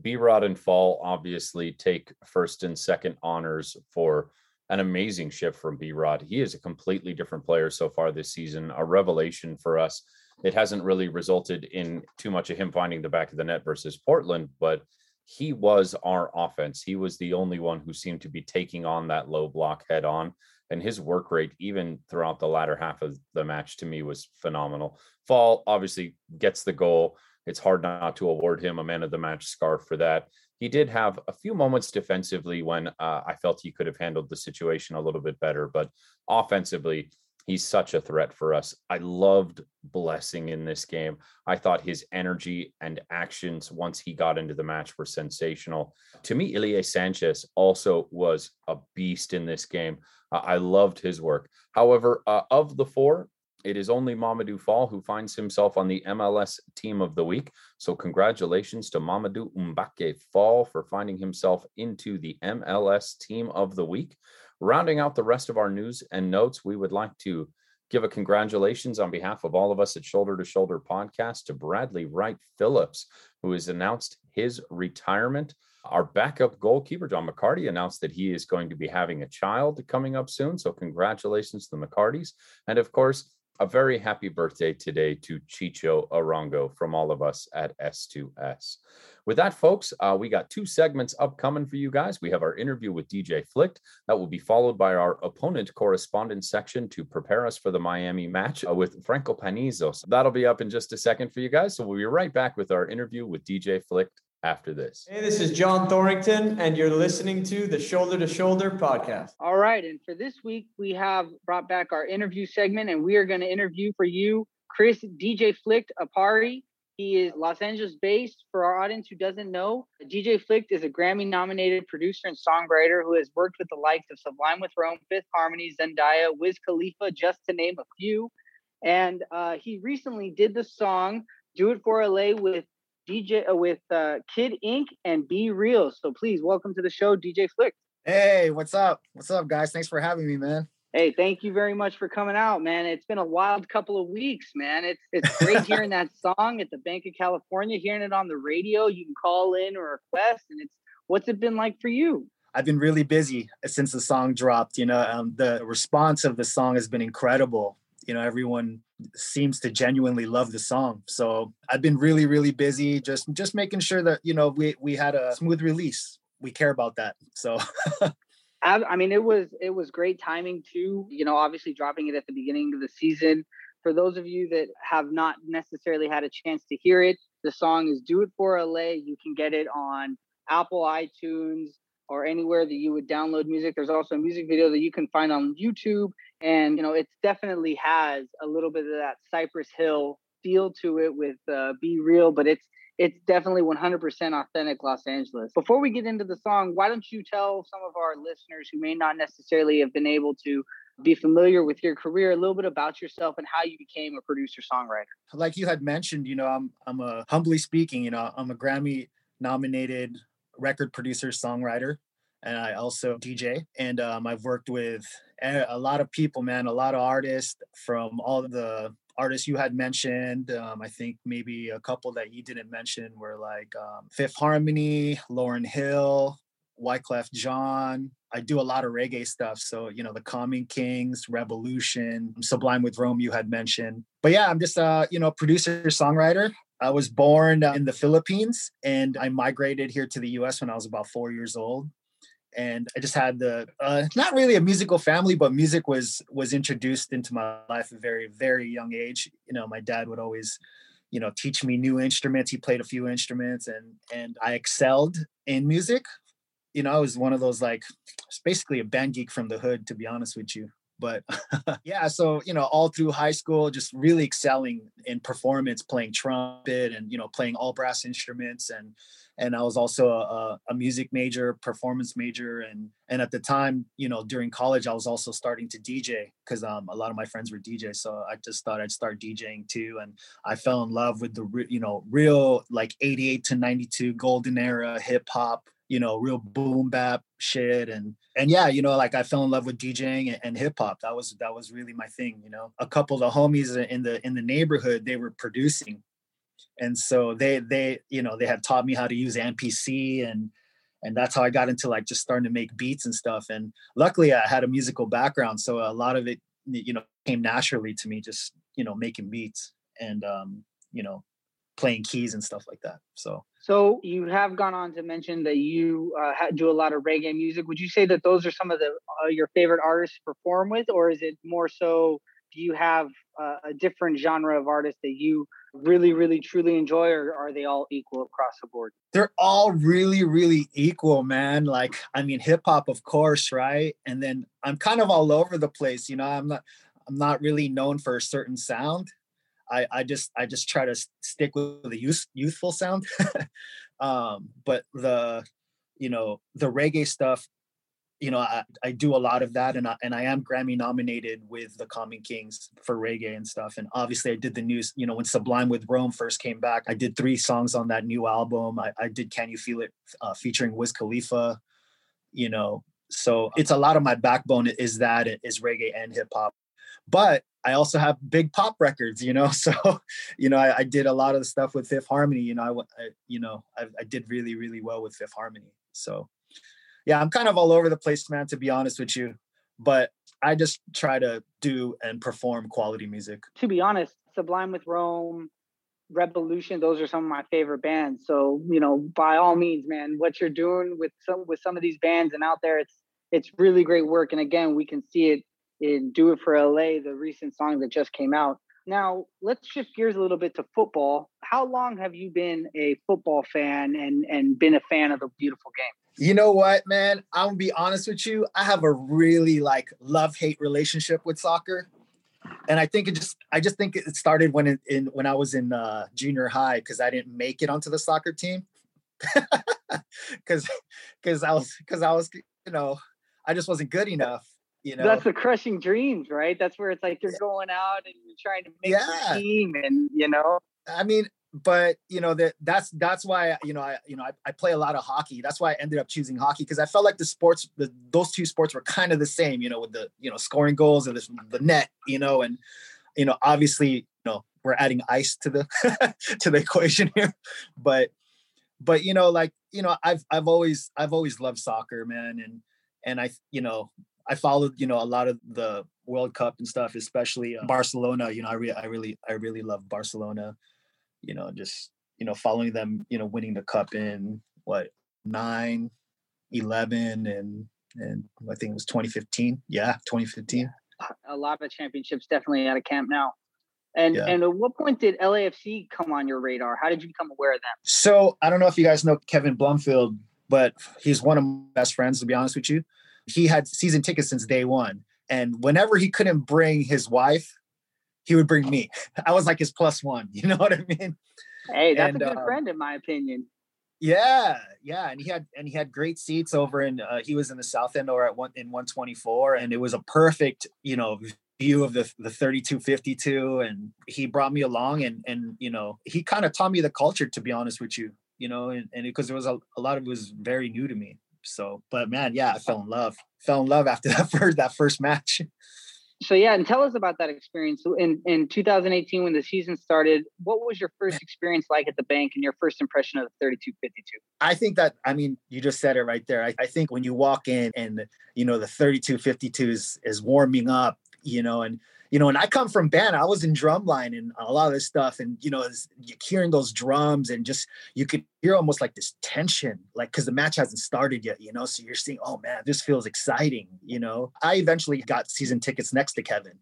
B Rod and Fall obviously take first and second honors for an amazing shift from B Rod. He is a completely different player so far this season, a revelation for us. It hasn't really resulted in too much of him finding the back of the net versus Portland, but he was our offense. He was the only one who seemed to be taking on that low block head on. And his work rate, even throughout the latter half of the match, to me was phenomenal. Fall obviously gets the goal it's hard not to award him a man of the match scarf for that. He did have a few moments defensively when uh, I felt he could have handled the situation a little bit better, but offensively, he's such a threat for us. I loved Blessing in this game. I thought his energy and actions once he got into the match were sensational. To me, Ilie Sanchez also was a beast in this game. Uh, I loved his work. However, uh, of the four, it is only Mamadou Fall who finds himself on the MLS Team of the Week. So, congratulations to Mamadou Mbake Fall for finding himself into the MLS Team of the Week. Rounding out the rest of our news and notes, we would like to give a congratulations on behalf of all of us at Shoulder to Shoulder Podcast to Bradley Wright Phillips, who has announced his retirement. Our backup goalkeeper, John McCarthy, announced that he is going to be having a child coming up soon. So, congratulations to the McCarthys. And of course, a very happy birthday today to Chicho Arango from all of us at S2S. With that, folks, uh, we got two segments upcoming for you guys. We have our interview with DJ Flict. That will be followed by our opponent correspondence section to prepare us for the Miami match uh, with Franco Panizos. That'll be up in just a second for you guys. So we'll be right back with our interview with DJ Flict after this. Hey, this is John Thorrington, and you're listening to the Shoulder to Shoulder podcast. All right. And for this week, we have brought back our interview segment, and we are going to interview for you Chris DJ Flict Apari. He is Los Angeles based. For our audience who doesn't know, DJ Flict is a Grammy nominated producer and songwriter who has worked with the likes of Sublime with Rome, Fifth Harmony, Zendaya, Wiz Khalifa, just to name a few. And uh, he recently did the song Do It for LA with DJ uh, with uh, Kid Ink and B-Real. So please welcome to the show, DJ Flict. Hey, what's up? What's up, guys? Thanks for having me, man. Hey, thank you very much for coming out, man. It's been a wild couple of weeks, man. It's it's great [LAUGHS] hearing that song at the Banc of California, hearing it on the radio. You can call in or request, and it's what's it been like for you? I've been really busy since the song dropped. You know, um, the response of the song has been incredible. You know, everyone seems to genuinely love the song. So I've been really, really busy, just just making sure that you know we we had a smooth release. We care about that. So [LAUGHS] I mean, it was it was great timing too. You know, obviously dropping it at the beginning of the season. For those of you that have not necessarily had a chance to hear it, the song is "Do It for LA." You can get it on Apple iTunes or anywhere that you would download music. There's also a music video that you can find on YouTube, and you know, it definitely has a little bit of that Cypress Hill feel to it with uh, "B-Real," but it's it's definitely 100% authentic Los Angeles. Before we get into the song, why don't you tell some of our listeners who may not necessarily have been able to be familiar with your career a little bit about yourself and how you became a producer songwriter? Like you had mentioned, you know, I'm I'm a humbly speaking, you know, I'm a Grammy nominated record producer songwriter and I also DJ and um, I've worked with a lot of people, man, a lot of artists from all the artists you had mentioned. Um, I think maybe a couple that you didn't mention were like um, Fifth Harmony, Lauryn Hill, Wyclef Jean. I do a lot of reggae stuff. So, you know, the Common Kings, Rebelution, Sublime with Rome, you had mentioned. But yeah, I'm just a, you know, producer, songwriter. I was born in the Philippines and I migrated here to the US when I was about four years old and I just had the uh, not really a musical family, but music was was introduced into my life at a very very young age. You know, my dad would always, you know, teach me new instruments. He played a few instruments, and and I excelled in music. You know, I was one of those like, basically a band geek from the hood, to be honest with you. But [LAUGHS] yeah, so you know, all through high school, just really excelling in performance, playing trumpet, and you know, playing all brass instruments and and I was also a, a, music major, performance major, and and at the time, you know, during college, I was also starting to DJ because um, a lot of my friends were DJs, so I just thought I'd start DJing too, and I fell in love with the you know real like '88 to '92 golden era hip hop, you know, real boom bap shit, and and yeah, you know, like I fell in love with DJing and, and hip hop. That was that was really my thing, you know. A couple of the homies in the in the neighborhood, they were producing and so they they you know they had taught me how to use MPC and and that's how I got into like just starting to make beats and stuff. And luckily, I had a musical background, so a lot of it you know came naturally to me, just you know making beats and um, you know playing keys and stuff like that. So. So you have gone on to mention that you uh, do a lot of reggae music. Would you say that those are some of the uh, your favorite artists to perform with, or is it more so? Do you have uh, a different genre of artists that you really, really, truly enjoy, or are they all equal across the board? They're all really, really equal, man. Like, I mean, hip hop, of course, right? And then I'm kind of all over the place. You know, I'm not, I'm not really known for a certain sound. I, I just, I just try to stick with the youth, youthful sound. [LAUGHS] um, but the, you know, the reggae stuff you know, I, I do a lot of that, and I, and I am Grammy nominated with the Common Kings for reggae and stuff. And obviously, I did the news. You know, when Sublime with Rome first came back, I did three songs on that new album. I, I did Can You Feel It, uh, featuring Wiz Khalifa. You know, so it's a lot of my backbone is that is reggae and hip hop. But I also have big pop records, you know. [LAUGHS] So, you know, I, I did a lot of the stuff with Fifth Harmony. You know, I, I you know, I, I did really, really well with Fifth Harmony. So yeah, I'm kind of all over the place, man, to be honest with you. but I just try to do and perform quality music. To be honest, Sublime with Rome, Rebelution, those are some of my favorite bands. So, you know, by all means, man, what you're doing with some with some of these bands and out there, it's it's really great work. And again, we can see it in Do It for LA, the recent song that just came out. Now, let's shift gears a little bit to football. How long have you been a football fan and and been a fan of the beautiful game? You know what, man? I'm gonna be honest with you. I have a really like love-hate relationship with soccer. And I think it just I just think it started when it, in when I was in uh, junior high because I didn't make it onto the soccer team. [LAUGHS] Cause because I was because I was you know I just wasn't good enough you know that's the crushing dreams right that's where it's like you're going out and you're trying to make Yeah. your team and you know I mean, but you know that that's that's why you know I you know I, I play a lot of hockey. That's why I ended up choosing hockey because I felt like the sports the those two sports were kind of the same. You know, with the you know scoring goals and the, the net. You know, and you know obviously you know we're adding ice to the to the equation here, but but you know like you know I've I've always I've always loved soccer, man, and and I you know I followed you know a lot of the World Cup and stuff, especially uh, Barcelona. You know, I really I really I really love Barcelona you know, just, you know, following them, you know, winning the cup in what, nine, 11, and, and I think it was 2015. Yeah, 2015. a lot of championships definitely out of camp now and Yeah. and at what point did lafc come on your radar how did you become aware of them So I don't know if you guys know Kevin Blumfield, but he's one of my best friends, to be honest with you. He had season tickets since day one. And whenever he couldn't bring his wife, he would bring me. I was like his plus one. [LAUGHS] You know what I mean? hey that's And, a good uh, friend in my opinion Yeah, yeah, and he had and he had great seats over in uh, he was in the south end or at one in 124 and it was a perfect, you know, view of the the 3252 and he brought me along and and you know, he kind of taught me the culture to be honest with you, you know, and and because there was a, a lot of it was very new to me. So, but man, yeah, I fell in love. Fell in love after [LAUGHS] that first that first match. [LAUGHS] so yeah and tell us about that experience in in 2018 when the season started what was your first experience like at the bank and your first impression of the 3252 I think that I mean you just said it right there. I, I think when you walk in and you know the 3252 is is warming up, you know, and you know, and I come from band, I was in drumline and a lot of this stuff, and you know, hearing those drums and just you could hear almost like this tension, like because the match hasn't started yet, you know. So you're seeing, oh man, this feels exciting, you know. I eventually got season tickets next to Kevin.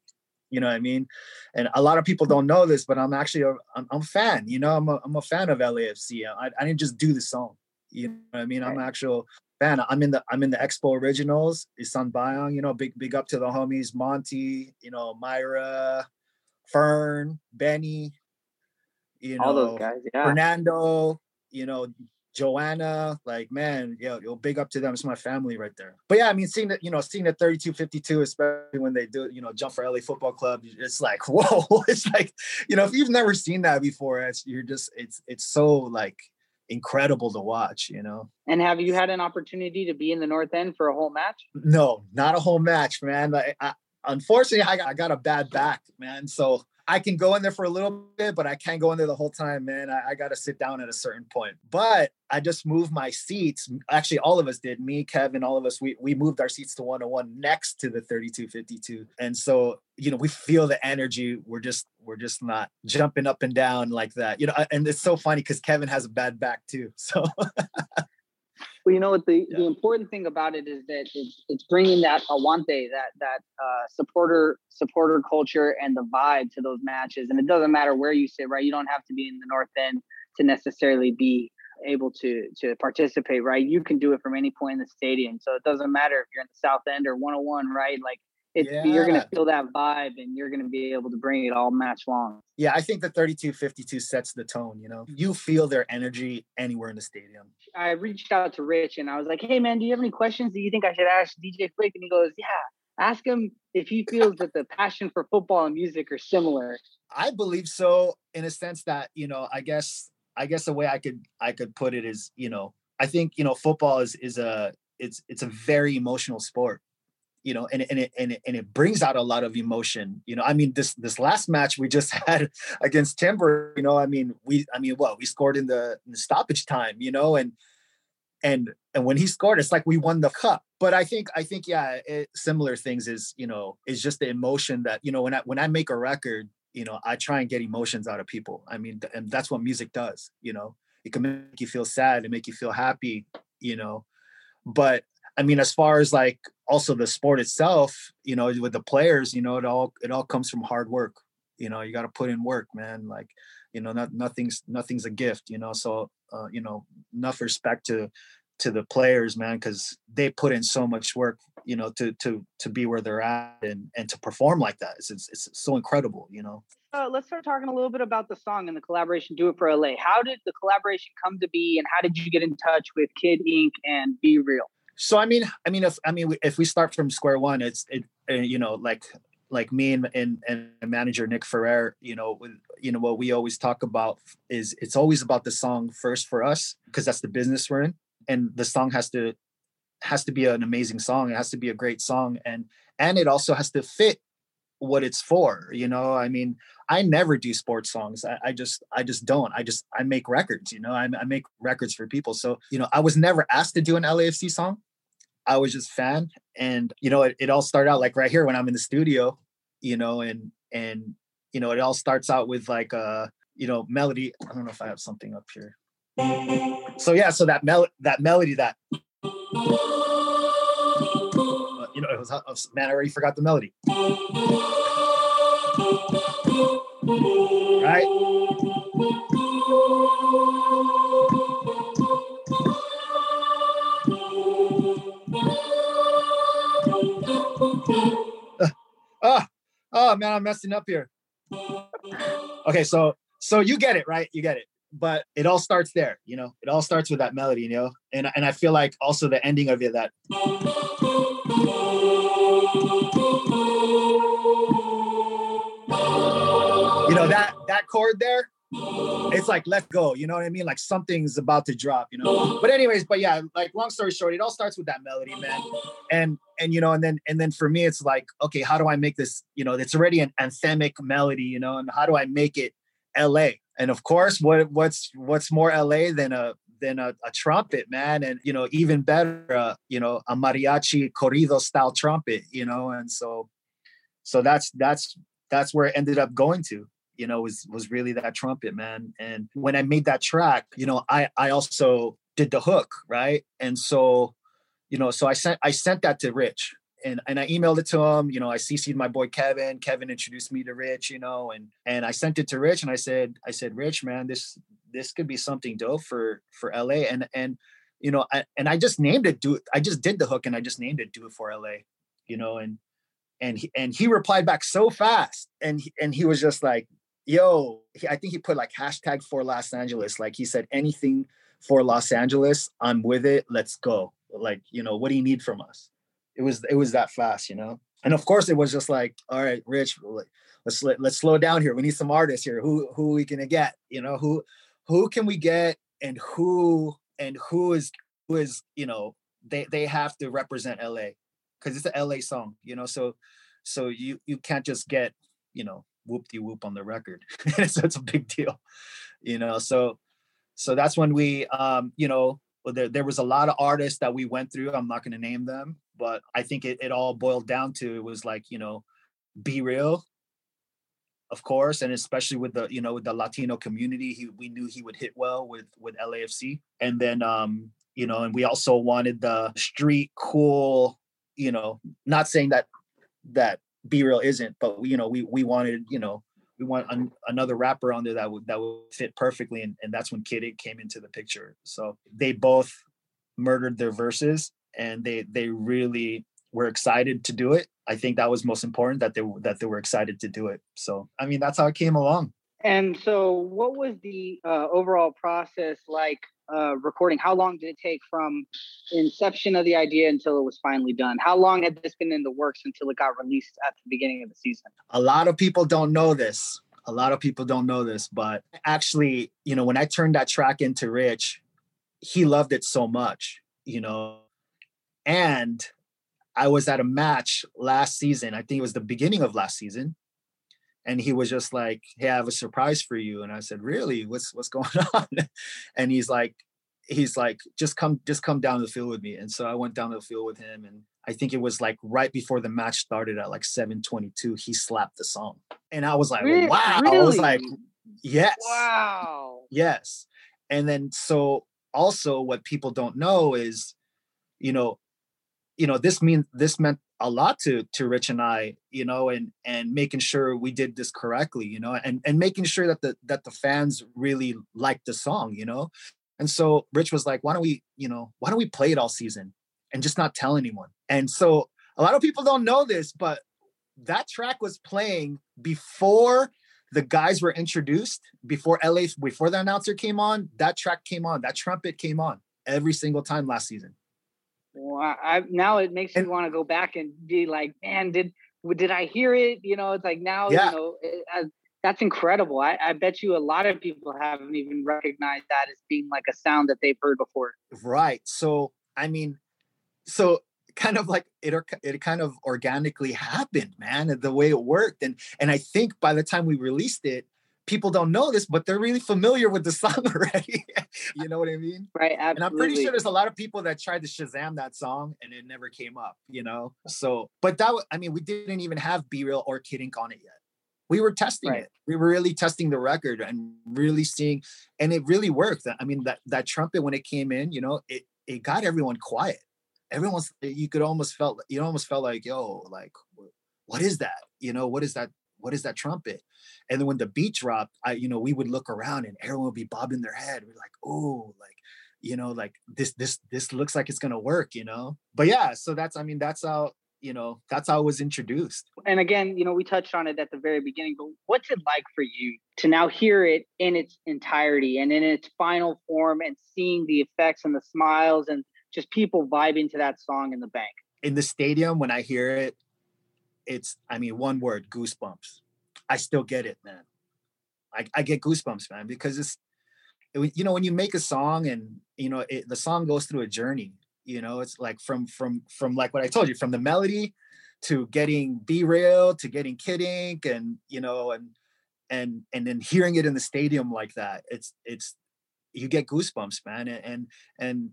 You know what I mean? And a lot of people don't know this, but I'm actually a I'm, I'm a fan. You know, I'm a, I'm a fan of LAFC. I, I didn't just do the song. You know what I mean? I'm an actual fan. I'm in the I'm in the Expo Originals. Isang Bayan, you know, big big up to the homies Monty, you know, Myra, Fern, Benny, you know, all those guys yeah Fernando, you know, Joanna, like man, yo, yo, big up to them. It's my family right there. But yeah, I mean, seeing that, you know, seeing the 3252, especially when they do, you know, jump for LA football club, it's like, [LAUGHS] whoa, it's like, you know, if you've never seen that before, it's you're just it's it's so like incredible to watch, you know. and have you had an opportunity to be in the north end for a whole match No, not a whole match, man. Like, I, unfortunately, I got, I got a bad back, man. So I can go in there for a little bit, but I can't go in there the whole time, man. I, I got to sit down at a certain point. But I just moved my seats. Actually, all of us did. Me, Kevin, all of us. We we moved our seats to 101 next to the 3252, and so you know we feel the energy. We're just we're just not jumping up and down like that, you know. And it's so funny because Kevin has a bad back too. [LAUGHS] So [LAUGHS] Well, you know what the, the important thing about it is that it's, it's bringing that aguante, that that uh, supporter supporter culture and the vibe to those matches. And it doesn't matter where you sit, right? You don't have to be in the north end to necessarily be able to to participate, right? You can do it from any point in the stadium. So it doesn't matter if you're in the south end or 101, right? Like it's you're gonna feel that vibe and you're gonna be able to bring it all match long. yeah, I think the 3252 sets the tone. You know, you feel their energy anywhere in the stadium. I reached out to Rich and I was like, "Hey man, do you have any questions that you think I should ask DJ Flict?" And he goes, "Yeah, ask him if he feels that the passion for football and music are similar." I believe so in a sense that, you know, I guess I guess the way I could I could put it is, you know, I think, you know, football is is a it's it's a very emotional sport. You know, and, and it and it and it brings out a lot of emotion. You know, I mean, this this last match we just [LAUGHS] had against Timber, you know, I mean, we I mean, what we scored in the, in the stoppage time, you know, and and and when he scored, it's like we won the cup. But I think I think yeah, it, similar things is you know is just the emotion that you know when I when I make a record, you know I try and get emotions out of people. I mean, and that's what music does. You know, it can make you feel sad and make you feel happy. You know, but I mean, as far as like also the sport itself, you know, with the players, you know, it all it all comes from hard work. You know, you got to put in work, man. Like, you know, not nothing's nothing's a gift. You know, so uh, you know, enough respect to to the players, man, because they put in so much work. You know, to to to be where they're at and and to perform like that. It's it's, it's so incredible. You know. Uh, let's start talking a little bit about the song and the collaboration "Do It for LA." How did the collaboration come to be, and how did you get in touch with Kid Ink and B-Real? So I mean, I mean, if I mean, if we start from square one, it's it, uh, you know, like like me and, and and manager Nick Ferrer, you know, you know what we always talk about is it's always about the song first for us because that's the business we're in, and the song has to has to be an amazing song. It has to be a great song, and and it also has to fit what it's for. You know, I mean, I never do sports songs. I, I just I just don't. I just I make records. You know, I, I make records for people. So you know, I was never asked to do an LAFC song. I was just fan, and you know, it, it all started out like right here when I'm in the studio, you know, and and you know, it all starts out with like a you know melody. I don't know if I have something up here. So yeah, so that mel that melody that uh, you know, it was, was man, I already forgot the melody. Right? Oh man, I'm messing up here. Okay, so so you get it, right? You get it. But it all starts there, you know. It all starts with that melody, you know. And and I feel like also the ending of it that you know that that chord there it's like let go you know what i mean? Like something's about to drop you know? But anyways but yeah like long story short it all starts with that melody man. And and you know and then and then for me it's like okay how do i make this you know it's already an anthemic melody you know? And how do i make it la and of course what what's what's more la than a than a, a trumpet man? And you know even better uh, you know a mariachi corrido style trumpet you know? And so so that's that's that's where it ended up going to you know was was really that trumpet man. And when i made that track you know i i also did the hook right? And so you know so i sent i sent that to rich and and i emailed it to him you know i cc'd my boy kevin kevin introduced me to rich you know and and i sent it to rich and i said i said rich man this this could be something dope for for la and and you know I, and i just named it do i just did the hook and i just named it do it for la you know and and he, and he replied back so fast and he, and he was just like yo he, i think he put like hashtag for los angeles. Like he said anything for los angeles i'm with it let's go. Like you know what do you need from us? It was it was that fast you know? And of course it was just like all right rich let's let, let's slow down here. We need some artists here. Who who we gonna get? You know who who can we get and who and who is who is you know they they have to represent la because it's a la song you know? So so you you can't just get you know whoop de whoop on the record. [LAUGHS] So it's a big deal you know so so that's when we um you know there, there was a lot of artists that we went through i'm not going to name them but i think it, it all boiled down to it was like you know be real, of course and especially with the you know with the latino community he we knew he would hit well with with lafc and then um you know and we also wanted the street cool you know not saying that that B-Real isn't but we, you know we we wanted you know we want an, another rapper on there that would that would fit perfectly and, and that's when kid Ink came into the picture. So they both murdered their verses and they they really were excited to do it. I think that was most important that they that they were excited to do it. So i mean that's how it came along. And so, what was the uh, overall process like uh, recording? How long did it take from inception of the idea until it was finally done? How long had this been in the works until it got released at the beginning of the season? a lot of people don't know this. A lot of people don't know this, but actually, you know, when I turned that track into Rich, he loved it so much, you know. And I was at a match last season. I think it was the beginning of last season. And he was just like, Hey, I have a surprise for you. And I said, Really? What's what's going [LAUGHS] on? And he's like, he's like, just come, just come down to the field with me. And so I went down to the field with him, and I think it was like right before the match started at like 722, he slapped the song. And I was like, wow. I was like, yes. Wow. Yes. And then so also what people don't know is, you know, you know, this mean this meant a lot to to Rich and I, you know, and and making sure we did this correctly, you know, and and making sure that the that the fans really liked the song, you know. And so Rich was like, why don't we, you know, why don't we play it all season and just not tell anyone? And so a lot of people don't know this, but that track was playing before the guys were introduced, before LA, before the announcer came on, that track came on, that trumpet came on every single time last season. Well, I, I now it makes And- me want to go back and be like, man, did did I hear it? You know, it's like now, Yeah. you know, it, uh, that's incredible. I, I bet you a lot of people haven't even recognized that as being like a sound that they've heard before. Right. So I mean, so kind of like it it kind of organically happened, man, the way it worked. And and I think by the time we released it, people don't know this, but they're really familiar with the song [LAUGHS] already. you know what I mean? Right. Absolutely. And I'm pretty sure there's a lot of people that tried to Shazam that song and it never came up, you know? So, but that, I mean, we didn't even have B Real or Kid Ink on it yet. We were testing Right. it. We were really testing the record and really seeing, and it really worked. I mean, that, that trumpet, when it came in, you know, it, it got everyone quiet. Everyone's, you could almost felt, you almost felt like, yo, like, what is that? You know, what is that? What is that trumpet? And then when the beat dropped, I, you know, we would look around and everyone would be bobbing their head. We're like, oh, like, you know, like this, this, this looks like it's gonna work, you know. But yeah, so that's, I mean, that's how, you know, that's how it was introduced. and again, you know, we touched on it at the very beginning, but what's it like for you to now hear it in its entirety and in its final form and seeing the effects and the smiles and just people vibing to that song in the bank? In the stadium, when I hear it, it's, I mean, one word, goosebumps. I still get it, man. I, I get goosebumps, man, because it's, it- you know, when you make a song and you know it, the song goes through a journey. You know, it's like from from from like what I told you, from the melody to getting B real to getting Kid Ink and you know and and and then hearing it in the stadium like that, it's it's you get goosebumps, man. And and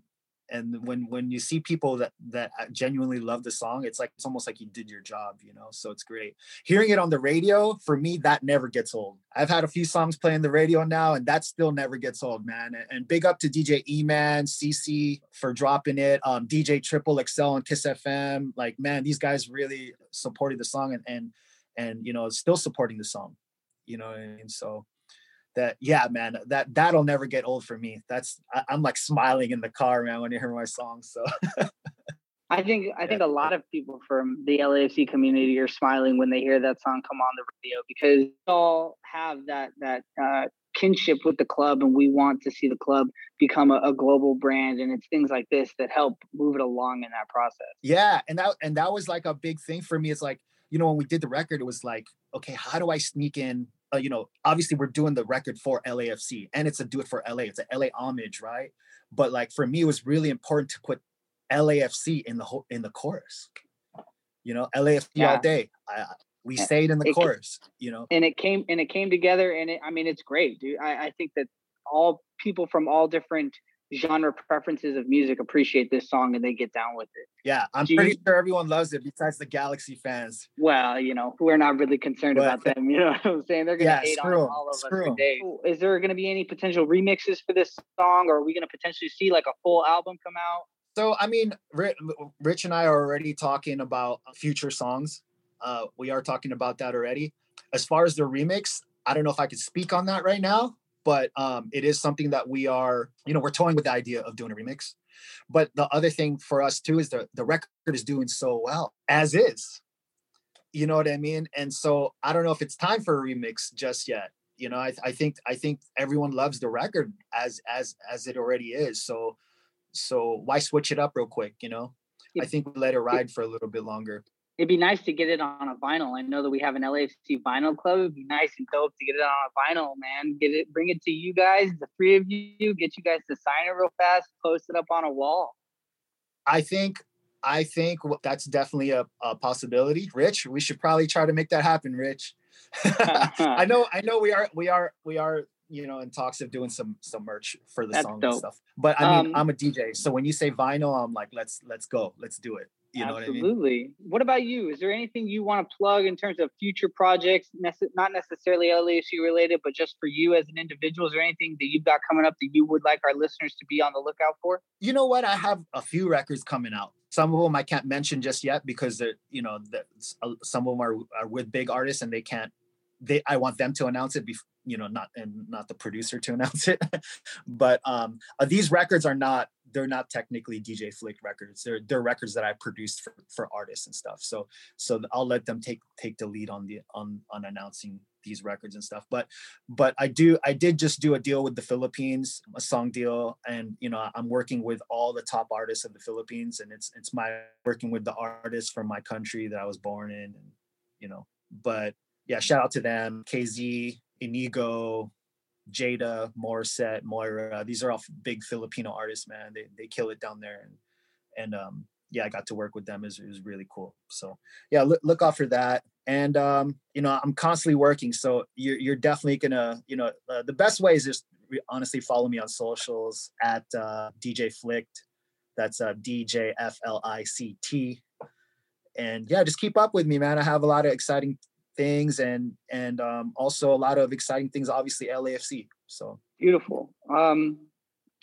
and when when you see people that that genuinely love the song, it's like it's almost like you did your job, you know. So it's great. Hearing it on the radio for me, that never gets old. I've had a few songs playing the radio now, and that still never gets old, man. And, and big up to DJ E-Man, CC for dropping it. Um, DJ Triple Excel on Kiss FM. Like, man, these guys really supported the song and and and you know, still supporting the song. You know, and so that yeah man that that'll never get old for me that's I, i'm like smiling in the car man when you hear my song so I think I think a lot of people from the LAFC community are smiling when they hear that song come on the radio because we all have that that uh, kinship with the club, and we want to see the club become a, a global brand. And it's things like this that help move it along in that process. yeah and that and that was like a big thing for me it's like you know when we did the record it was like okay how do i sneak in uh, you know obviously we're doing the record for lafc and it's a do it for la it's a la homage right but like for me it was really important to put lafc in the whole in the chorus you know lafc Yeah. all day I, we And it in the it chorus you know And it came and it came together, and it, I mean it's great, dude. I, I think that all people from all different genre preferences of music appreciate this song and they get down with it. yeah i'm Do pretty you- sure everyone loves it besides the galaxy fans Well, you know, we're not really concerned But- about them. [LAUGHS] You know what I'm saying? They're gonna Yeah, hate on screw 'em, all of us screw for 'em. days. Is there gonna be any potential remixes for this song, or are we gonna potentially see like a full album come out? So I mean, Rich and I are already talking about future songs. Uh, we are talking about that already. As far as the remix, I don't know if I could speak on that right now, but um, it is something that we are, you know, we're toying with the idea of doing a remix. But the other thing for us too is the the record is doing so well as is. You know what I mean? And so I don't know if it's time for a remix just yet. You know, I, I think I think everyone loves the record as as as it already is. So so why switch it up real quick? You know, I think we let it ride for a little bit longer. It'd be nice to get it on a vinyl. I know that we have an LAFC vinyl club. It'd be nice and dope to get it on a vinyl, man. Get it, bring it to you guys, the three of you. Get you guys to sign it real fast, post it up on a wall. I think I think that's definitely a, a possibility. Rich, we should probably try to make that happen, Rich. [LAUGHS] I [LAUGHS] know I know we are we are we are you know, in talks of doing some some merch for the That's song dope. and stuff. But I mean, Um, I'm a DJ, so when you say vinyl, I'm like, let's let's go, let's do it. You know what I mean? Absolutely. What about you? Is there anything you want to plug in terms of future projects, not necessarily LAFC related, but just for you as an individual? Is there anything that you've got coming up that you would like our listeners to be on the lookout for? You know what? I have a few records coming out. Some of them I can't mention just yet because they're, you know, the, uh, some of them are, are with big artists and they can't. They, I want them to announce it, bef- you know, not and not the producer to [LAUGHS] announce it. but um, uh, these records are not. They're not technically DJ Flict records. They're they're records that I produced for, for artists and stuff. So so I'll let them take take the lead on the on on announcing these records and stuff. But but I do I did just do a deal with the Philippines, a song deal, and you know I'm working with all the top artists of the Philippines, and it's it's my working with the artists from my country that I was born in, and you know. But yeah, shout out to them, KZ, Inigo, Jada, Morissette, Moira. These are all big Filipino artists, man. They they kill it down there, and and um yeah, I got to work with them. It was, it was really cool. So yeah, look look out for that. And um, you know, I'm constantly working, so you're you're definitely gonna, you know, uh, the best way is just honestly follow me on socials at uh, DJ Flict. That's uh, DJ F L I C T. And yeah, just keep up with me, man. I have a lot of exciting things and and um, also a lot of exciting things. Obviously, LAFC. So Beautiful. Um,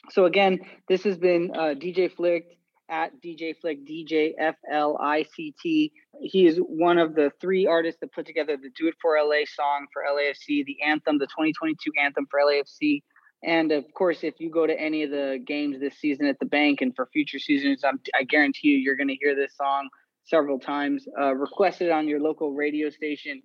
so again, this has been uh, DJ Flict at DJ Flict, DJ F L I C T. He is one of the three artists that put together the Do It for LA song for LAFC, the anthem, the 2022 anthem for LAFC. And of course, if you go to any of the games this season at the bank and for future seasons, I'm, I guarantee you, you're going to hear this song several times. Uh, request it on your local radio station.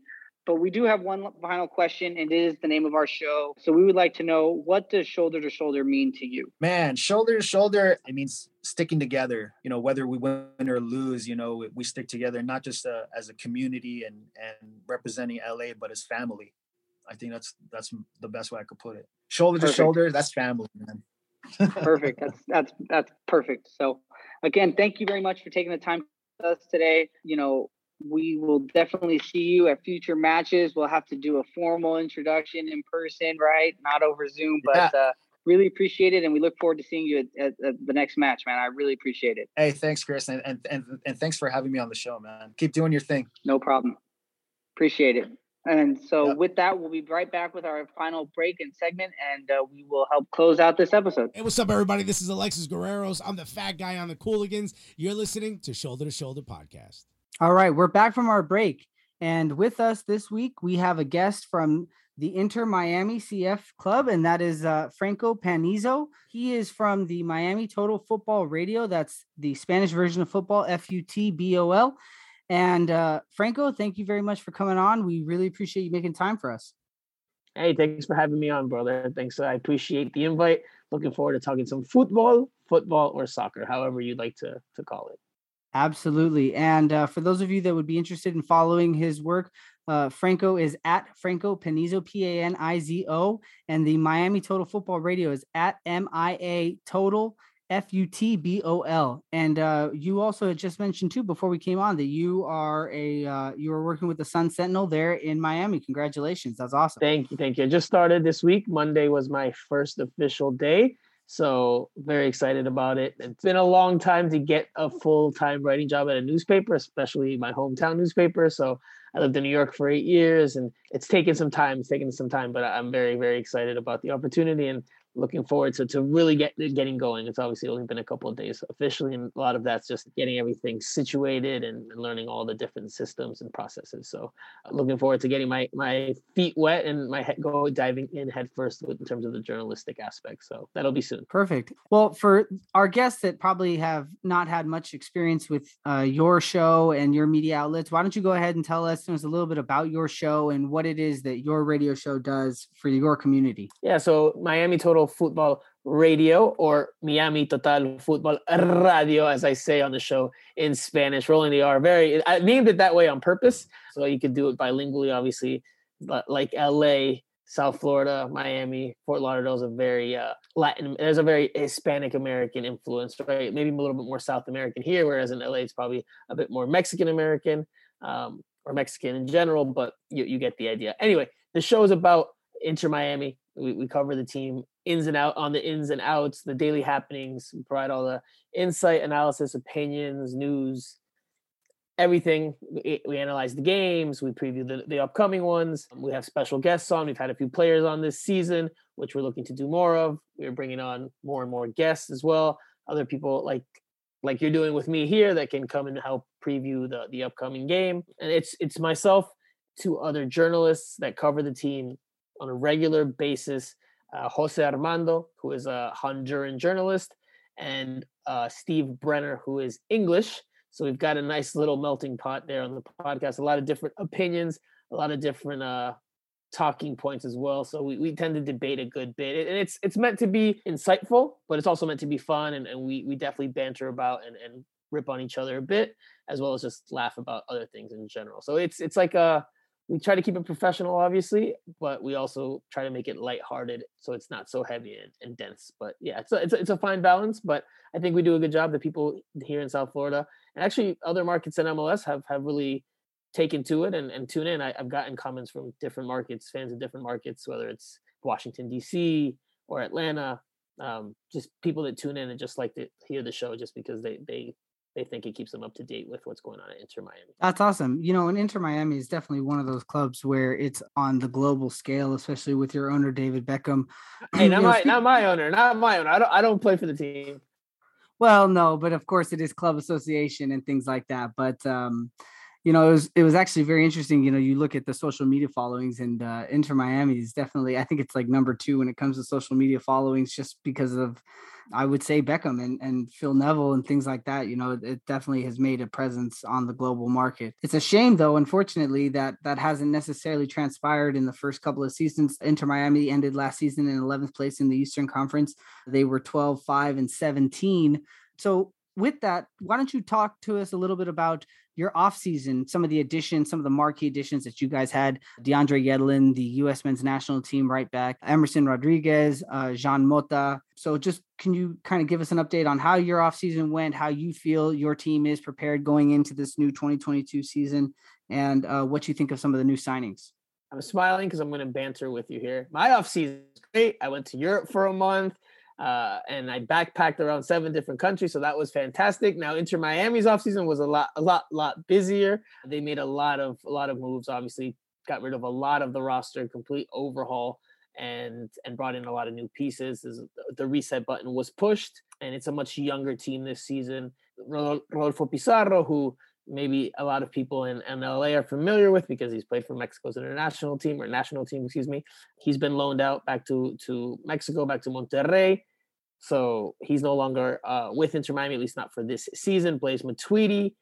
But we do have one final question, and it is the name of our show. So we would like to know what does shoulder to shoulder mean to you? man, shoulder to shoulder, it means sticking together. You know, whether we win or lose, you know, we, stick together, not just uh, as a community and and representing LA, but as family. I think that's that's the best way I could put it. Shoulder Perfect. to shoulder, that's family, man. [LAUGHS] Perfect. That's that's that's perfect. So again, thank you very much for taking the time us today. You know, we will definitely see you at future matches. We'll have to do a formal introduction in person, right? Not over Zoom, but uh, really appreciate it, and we look forward to seeing you at, at, at the next match, man. I really appreciate it. Hey, thanks, Chris, and, and and and thanks for having me on the show, man. Keep doing your thing. No problem. Appreciate it. And so, Yep. with that, we'll be right back with our final break and segment, and uh, we will help close out this episode. Hey, what's up, everybody? This is Alexis Guerreros. I'm the fat guy on the Cooligans. You're listening to Shoulder to Shoulder Podcast. All right, we're back from our break. And with us this week, we have a guest from the Inter Miami CF Club, and that is uh, Franco Panizo. He is from the Miami Total Football Radio. That's the Spanish version of football, F U T B O L. And uh, Franco, thank you very much for coming on. We really appreciate you making time for us. Hey, thanks for having me on, brother. Thanks. I appreciate the invite. Looking forward to talking some football, football, or soccer, however you'd like to, to call it. Absolutely. And uh, for those of you that would be interested in following his work, uh, Franco is at Franco Panizo, P A N I Z O, and the Miami Total Football Radio is at M I A Total F U T B O L. And uh, you also just mentioned too before we came on that you are a uh, you are working with the Sun Sentinel there in Miami. Congratulations, that's awesome. Thank you. Thank you. I just started this week. Monday was my first official day. So very excited about it. It's been a long time to get a full-time writing job at a newspaper, especially my hometown newspaper. So I lived in New York for eight years and it's taken some time, it's taken some time, but I'm very, very excited about the opportunity and looking forward to, to really get getting going. It's obviously only been a couple of days officially, and a lot of that's just getting everything situated and, and learning all the different systems and processes. So uh, looking forward to getting my my feet wet and my head go diving in head first with, in terms of the journalistic aspect. So that'll be soon. Perfect. Well, for our guests that probably have not had much experience with uh, your show and your media outlets, why don't you go ahead and tell us a little bit about your show and what it is that your radio show does for your community? Yeah, so Miami Total Football Radio or Miami Total Football Radio, as I say on the show in Spanish, rolling the R. Very, I named it that way on purpose, so you could do it bilingually. Obviously, but like LA, South Florida, Miami, Fort Lauderdale is a very uh, Latin. There's a very Hispanic American influence, right? Maybe a little bit more South American here, whereas in LA it's probably a bit more Mexican American um, or Mexican in general. But you you get the idea. Anyway, the show is about Inter Miami, We, we cover the team ins and out on the ins and outs, the daily happenings, we provide all the insight, analysis, opinions, news, everything. We, analyze the games, we preview the, the upcoming ones. We have special guests on. We've had a few players on this season, which we're looking to do more of. We're bringing on more and more guests as well. Other people like like you're doing with me here that can come and help preview the the upcoming game. And it's it's myself, two other journalists that cover the team on a regular basis. Uh, Jose Armando, who is a Honduran journalist, and uh, Steve Brenner, who is English. So we've got a nice little melting pot there on the podcast. A lot of different opinions, a lot of different uh, talking points as well. So we, we tend to debate a good bit, and it's it's meant to be insightful, but it's also meant to be fun, and, and we we definitely banter about and, and rip on each other a bit, as well as just laugh about other things in general. So it's it's like a we try to keep it professional, obviously, but we also try to make it lighthearted so it's not so heavy and, and dense. But yeah, it's a, it's a, it's a fine balance. But I think we do a good job. The people here in South Florida and actually other markets in MLS have have really taken to it and, and tune in. I, have gotten comments from different markets, fans of different markets, whether it's Washington D.C. or Atlanta, um, just people that tune in and just like to hear the show just because they they they think it keeps them up to date with what's going on at Inter Miami. That's awesome. You know, and Inter Miami is definitely one of those clubs where it's on the global scale, especially with your owner David Beckham. [CLEARS THROAT] Hey, not my not my owner, not my owner. I don't I don't play for the team. Well, no, but of course it is club association and things like that. But um, you know, it was it was actually very interesting. You know, you look at the social media followings, and uh, Inter Miami is definitely, I think it's like number two when it comes to social media followings, just because of, I would say Beckham and and Phil Neville and things like that. You know, it definitely has made a presence on the global market. It's a shame, though, unfortunately, that that hasn't necessarily transpired in the first couple of seasons. Inter Miami ended last season in 11th place in the Eastern Conference. They were 12, 5, and 17. So with that, why don't you talk to us a little bit about your offseason, some of the additions, some of the marquee additions that you guys had DeAndre Yedlin, the U.S. men's national team right back, Emerson Rodriguez, uh, Jean Mota. So, just can you kind of give us an update on how your offseason went, how you feel your team is prepared going into this new 2022 season, and uh, what you think of some of the new signings? I'm smiling because I'm going to banter with you here. My offseason is great. I went to Europe for a month uh, and I backpacked around seven different countries, so that was fantastic. Now, Inter Miami's offseason was a lot, a lot, lot busier. They made a lot of, a lot of moves. Obviously, got rid of a lot of the roster, complete overhaul, and and brought in a lot of new pieces. The reset button was pushed, and it's a much younger team this season. Rodolfo Pizarro, who maybe a lot of people in MLA are familiar with because he's played for Mexico's international team or national team, excuse me. He's been loaned out back to to Mexico, back to Monterrey. So he's no longer uh, with Inter Miami, at least not for this season. Blaise Matuidi,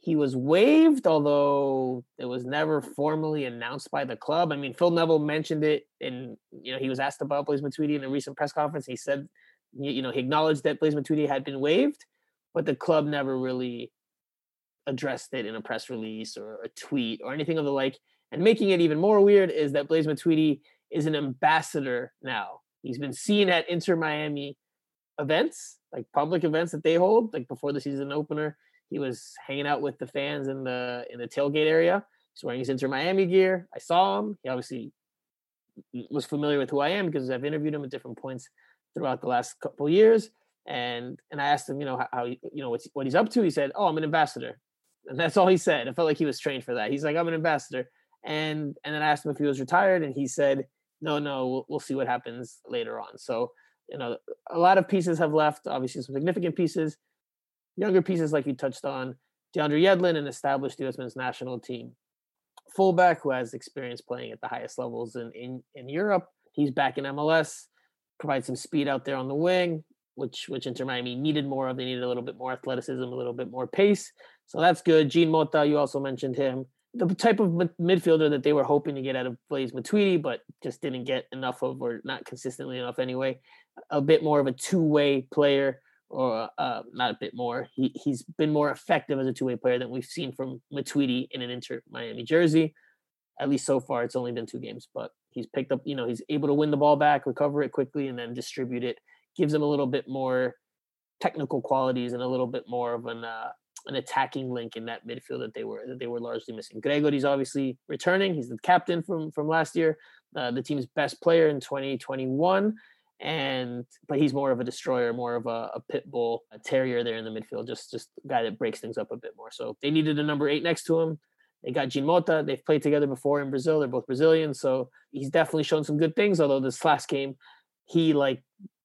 he was waived, although it was never formally announced by the club. I mean, Phil Neville mentioned it, and you know he was asked about Blaise Matuidi in a recent press conference. He said, you know, he acknowledged that Blaise Matuidi had been waived, but the club never really addressed it in a press release or a tweet or anything of the like. And making it even more weird is that Blaise Matuidi is an ambassador now. He's been seen at Inter Miami events, like public events that they hold, like before the season opener. He was hanging out with the fans in the in the tailgate area. He's wearing his Inter Miami gear. I saw him. He obviously was familiar with who I am because I've interviewed him at different points throughout the last couple years. And and I asked him, you know, how, how you know what's, what he's up to. He said, "Oh, I'm an ambassador." And that's all he said. I felt like he was trained for that. He's like, I'm an ambassador. And and then I asked him if he was retired, and he said, No, no, we'll, we'll see what happens later on. So, you know, a lot of pieces have left, obviously some significant pieces, younger pieces like you touched on. DeAndre Yedlin, an established US men's national team fullback who has experience playing at the highest levels in, in, in Europe. He's back in MLS, provides some speed out there on the wing, which which Inter Miami needed more of. They needed a little bit more athleticism, a little bit more pace. So that's good. Jean Mota, you also mentioned him. The type of midfielder that they were hoping to get out of Blaise Matuidi, but just didn't get enough of, or not consistently enough anyway. A bit more of a two-way player, or uh, not a bit more. He he's been more effective as a two-way player than we've seen from Matuidi in an Inter Miami jersey. At least so far, it's only been two games, but he's picked up. You know, he's able to win the ball back, recover it quickly, and then distribute it. Gives him a little bit more technical qualities and a little bit more of an uh, an attacking link in that midfield that they were that they were largely missing. Gregore's obviously returning. He's the captain from from last year, uh, the team's best player in 2021 and but he's more of a destroyer, more of a, a pit bull, a terrier there in the midfield, just just a guy that breaks things up a bit more. So they needed a number eight next to him. They got Jean Mota. They've played together before in Brazil. They're both Brazilian, so he's definitely shown some good things. Although this last game, he like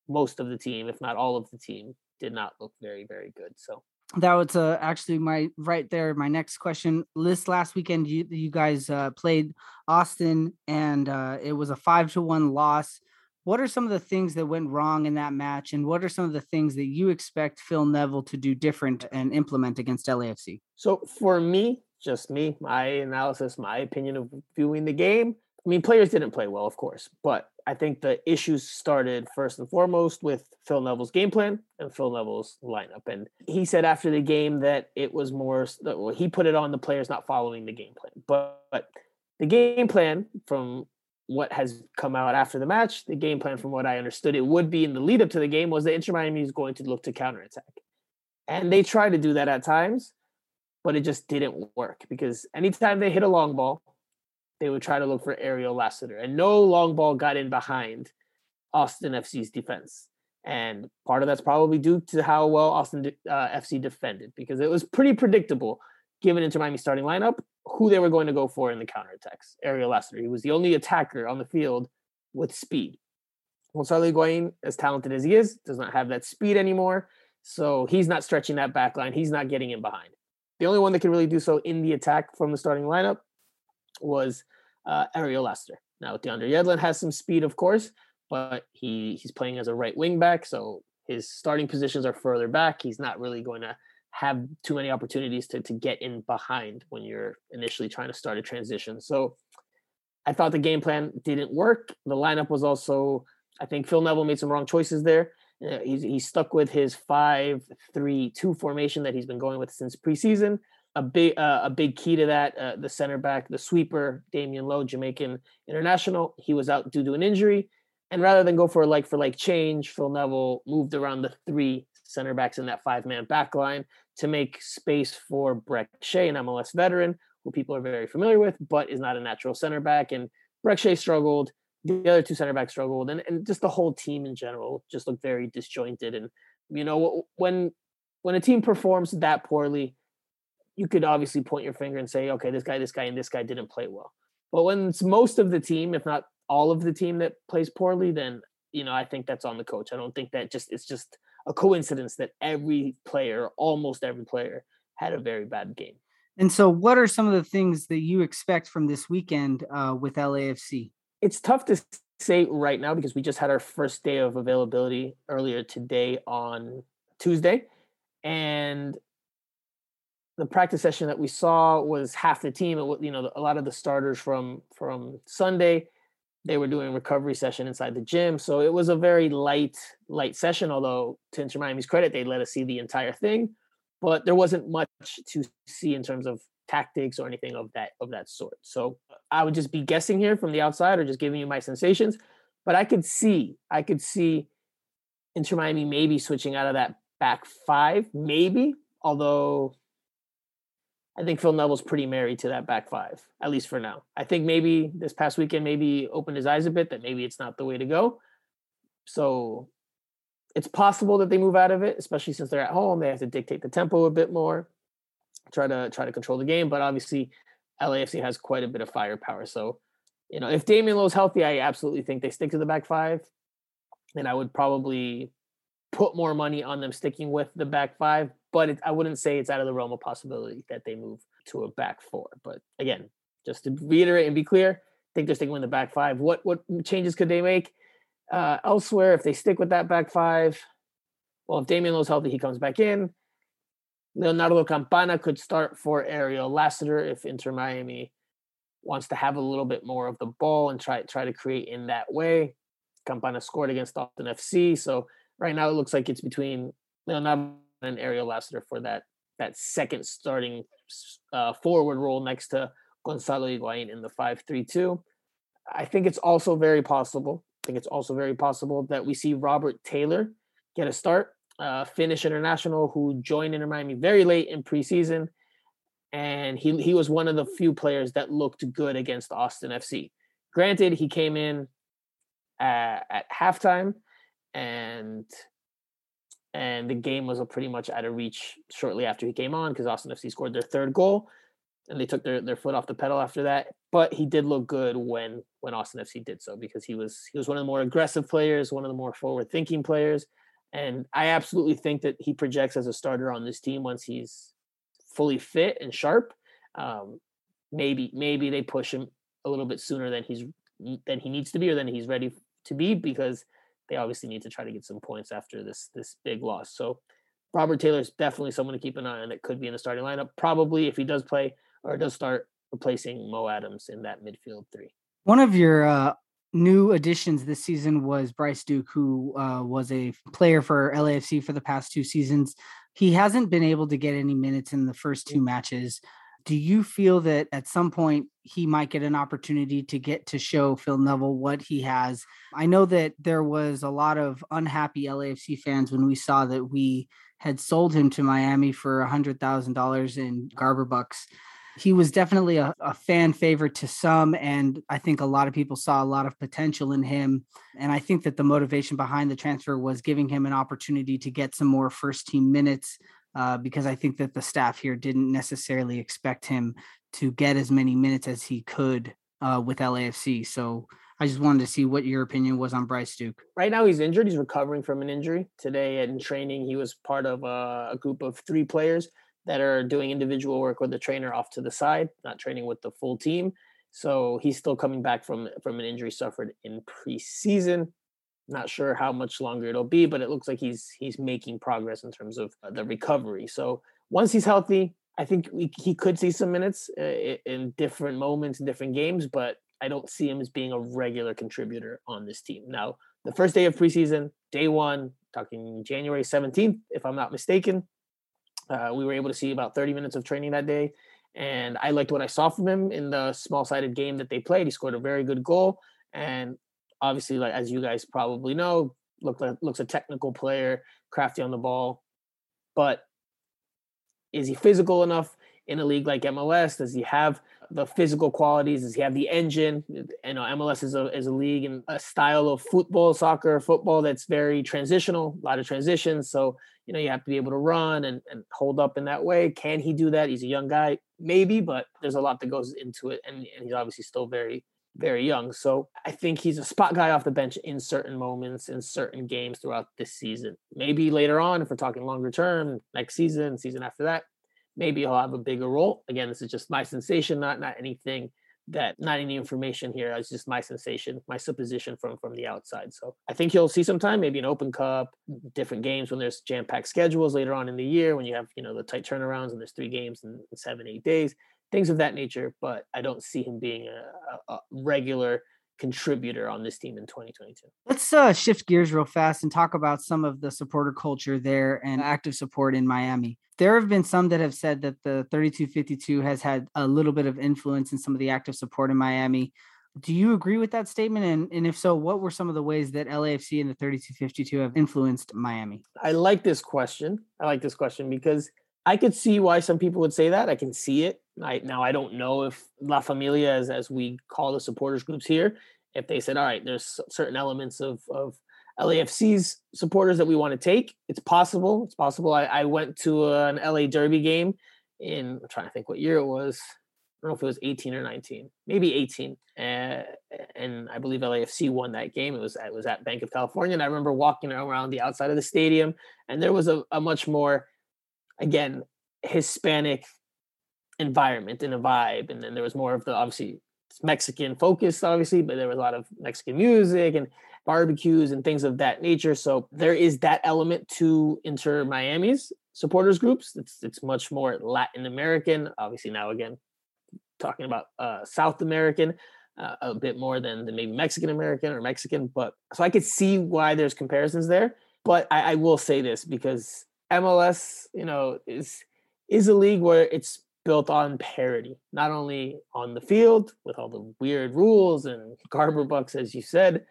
most of the team, if not all of the team, did not look very very good. So that was uh, actually my right there my next question this last weekend you, you guys uh, played austin and uh, it was a five to one loss what are some of the things that went wrong in that match, and what are some of the things that you expect Phil Neville to do different and implement against LAFC? So, for me, just me, my analysis, my opinion of viewing the game. I mean, players didn't play well, of course, but I think the issues started first and foremost with Phil Neville's game plan and Phil Neville's lineup. And he said after the game that it was more, well, he put it on the players not following the game plan. But, but the game plan, from what has come out after the match, the game plan, from what I understood, it would be in the lead up to the game was that Inter Miami is going to look to counterattack. And they tried to do that at times, but it just didn't work because anytime they hit a long ball, they would try to look for Ariel Lassiter. And no long ball got in behind Austin FC's defense. And part of that's probably due to how well Austin uh, FC defended because it was pretty predictable given Inter Miami starting lineup who they were going to go for in the counterattacks. Ariel Lassiter. He was the only attacker on the field with speed. Gonzalo Higuain, as talented as he is, does not have that speed anymore. So he's not stretching that back line. He's not getting in behind. The only one that can really do so in the attack from the starting lineup was uh, Ariel Lassiter. Now, DeAndre Yedlin has some speed, of course, but he he's playing as a right wing back, so his starting positions are further back. He's not really going to have too many opportunities to to get in behind when you're initially trying to start a transition. So I thought the game plan didn't work. The lineup was also, I think Phil Neville made some wrong choices there. Uh, he's, stuck with his five three two formation that he's been going with since preseason. A big uh, a big key to that, uh, the center back, the sweeper, Damion Lowe, Jamaican international, he was out due to an injury. And rather than go for a like for like change, Phil Neville moved around the three center backs in that five man back line to make space for Brek Shea, an MLS veteran who people are very familiar with, but is not a natural center back. And Brek Shea struggled. The other two center backs struggled, and, and just the whole team in general just looked very disjointed. And you know when when a team performs that poorly, you could obviously point your finger and say, okay, this guy, this guy, and this guy didn't play well. But when it's most of the team, if not all of the team that plays poorly, then you know I think that's on the coach. I don't think that just it's just a coincidence that every player, almost every player, had a very bad game. And so, what are some of the things that you expect from this weekend uh, with LAFC? It's tough to say right now because we just had our first day of availability earlier today on Tuesday, and the practice session that we saw was half the team. It, you know, a lot of the starters from from Sunday they were doing recovery session inside the gym. So it was a very light, light session, although to Inter Miami's credit, they let us see the entire thing. But there wasn't much to see in terms of tactics or anything of that of that sort. So I would just be guessing here from the outside or just giving you my sensations. But I could see, I could see Inter Miami maybe switching out of that back five, maybe, although I think Phil Neville's pretty married to that back five, at least for now. I think maybe this past weekend maybe opened his eyes a bit that maybe it's not the way to go. So it's possible that they move out of it, especially since they're at home. They have to dictate the tempo a bit more, try to try to control the game. But obviously, LAFC has quite a bit of firepower. So, you know, if Damion Lowe's healthy, I absolutely think they stick to the back five. And I would probably put more money on them sticking with the back five but it, I wouldn't say it's out of the realm of possibility that they move to a back four. But again, just to reiterate and be clear, I think they're sticking with the back five. What what changes could they make uh, elsewhere if they stick with that back five? Well, if Damion Lowe's healthy, he comes back in. Leonardo Campana could start for Ariel Lassiter if Inter Miami wants to have a little bit more of the ball and try try to create in that way. Campana scored against Austin FC, so right now it looks like it's between Leonardo and Ariel Lassiter for that that second starting uh, forward role next to Gonzalo Higuain in the five-three-two. I think it's also very possible. I think it's also very possible that we see Robert Taylor get a start. Uh, Finnish international who joined Inter Miami very late in preseason, and he he was one of the few players that looked good against Austin FC. Granted, he came in at, at halftime, and and the game was pretty much out of reach shortly after he came on because Austin FC scored their third goal, and they took their, their foot off the pedal after that. But he did look good when when Austin FC did so because he was he was one of the more aggressive players, one of the more forward thinking players, and I absolutely think that he projects as a starter on this team once he's fully fit and sharp. Um, maybe maybe they push him a little bit sooner than he's than he needs to be or than he's ready to be because they obviously need to try to get some points after this this big loss. So Robert Taylor is definitely someone to keep an eye on that could be in the starting lineup. Probably if he does play or does start replacing Mo Adams in that midfield three. One of your uh, new additions this season was Bryce Duke, who uh, was a player for LAFC for the past two seasons. He hasn't been able to get any minutes in the first two matches. Do you feel that at some point he might get an opportunity to get to show Phil Neville what he has? I know that there was a lot of unhappy LAFC fans when we saw that we had sold him to Miami for a hundred thousand dollars in Garber bucks. He was definitely a, a, fan favorite to some and i think a lot of people saw a lot of potential in him. And i think that the motivation behind the transfer was giving him an opportunity to get some more first team minutes uh, because i think that the staff here didn't necessarily expect him to get as many minutes as he could uh, with lafc so I just wanted to see what your opinion was on Bryce Duke. Right now, he's injured. He's recovering from an injury. Today, in training, he was part of a, a group of three players that are doing individual work with the trainer off to the side, not training with the full team. So he's still coming back from from an injury suffered in preseason. Not sure how much longer it'll be, but it looks like he's he's making progress in terms of the recovery. So once he's healthy, I think we, he could see some minutes uh, in different moments in different games, but I don't see him as being a regular contributor on this team. Now, the first day of preseason, day one, talking January 17th, if I'm not mistaken, uh, we were able to see about 30 minutes of training that day, and I liked what I saw from him in the small-sided game that they played. He scored a very good goal, and obviously, like as you guys probably know, look like looks a technical player, crafty on the ball, but is he physical enough in a league like MLS? Does he have the physical qualities? Does he have the engine? You know, MLS is a is a league and a style of football, soccer, football that's very transitional, a lot of transitions. So you know, you have to be able to run and, and hold up in that way. Can he do that? He's a young guy, maybe, but there's a lot that goes into it, and, and he's obviously still very very young. So I think he's a spot guy off the bench in certain moments, in certain games throughout this season. Maybe later on, if we're talking longer term, next season, season after that, maybe he'll have a bigger role. Again, this is just my sensation, not not anything that not any information here. It's just my sensation, my supposition from from the outside. So I think he'll see some time, maybe an Open Cup, different games when there's jam packed schedules later on in the year when you have you know the tight turnarounds and there's three games in, in seven eight days, things of that nature. But I don't see him being a, a, regular contributor on this team in 2022. Let's uh, shift gears real fast and talk about some of the supporter culture there and active support in Miami. There have been some that have said that the 3252 has had a little bit of influence in some of the active support in Miami. Do you agree with that statement? And, and if so, what were some of the ways that LAFC and the 3252 have influenced Miami? I like this question. I like this question because I could see why some people would say that. I can see it. I, now I don't know if La Familia, as as we call the supporters groups here, if they said, all right, there's certain elements of of LAFC's supporters that we want to take. It's possible. It's possible. I, I went to an LA Derby game in I'm trying to think what year it was. I don't know if it was 18 or 19, maybe 18. Uh, and I believe LAFC won that game. It was it was at Banc of California, and I remember walking around the outside of the stadium, and there was a, a much more, again, Hispanic environment and a vibe. And then there was more of the obviously Mexican focus, obviously, but there was a lot of Mexican music and barbecues and things of that nature. So there is that element to Inter Miami's supporters groups. It's it's much more Latin American. Obviously now again talking about uh, South American. Uh, a bit more than, than maybe Mexican American or Mexican, but so I could see why there's comparisons there. But I, I will say this because MLS, you know, is is a league where it's built on parity, not only on the field with all the weird rules and [LAUGHS] Garber bucks, as you said,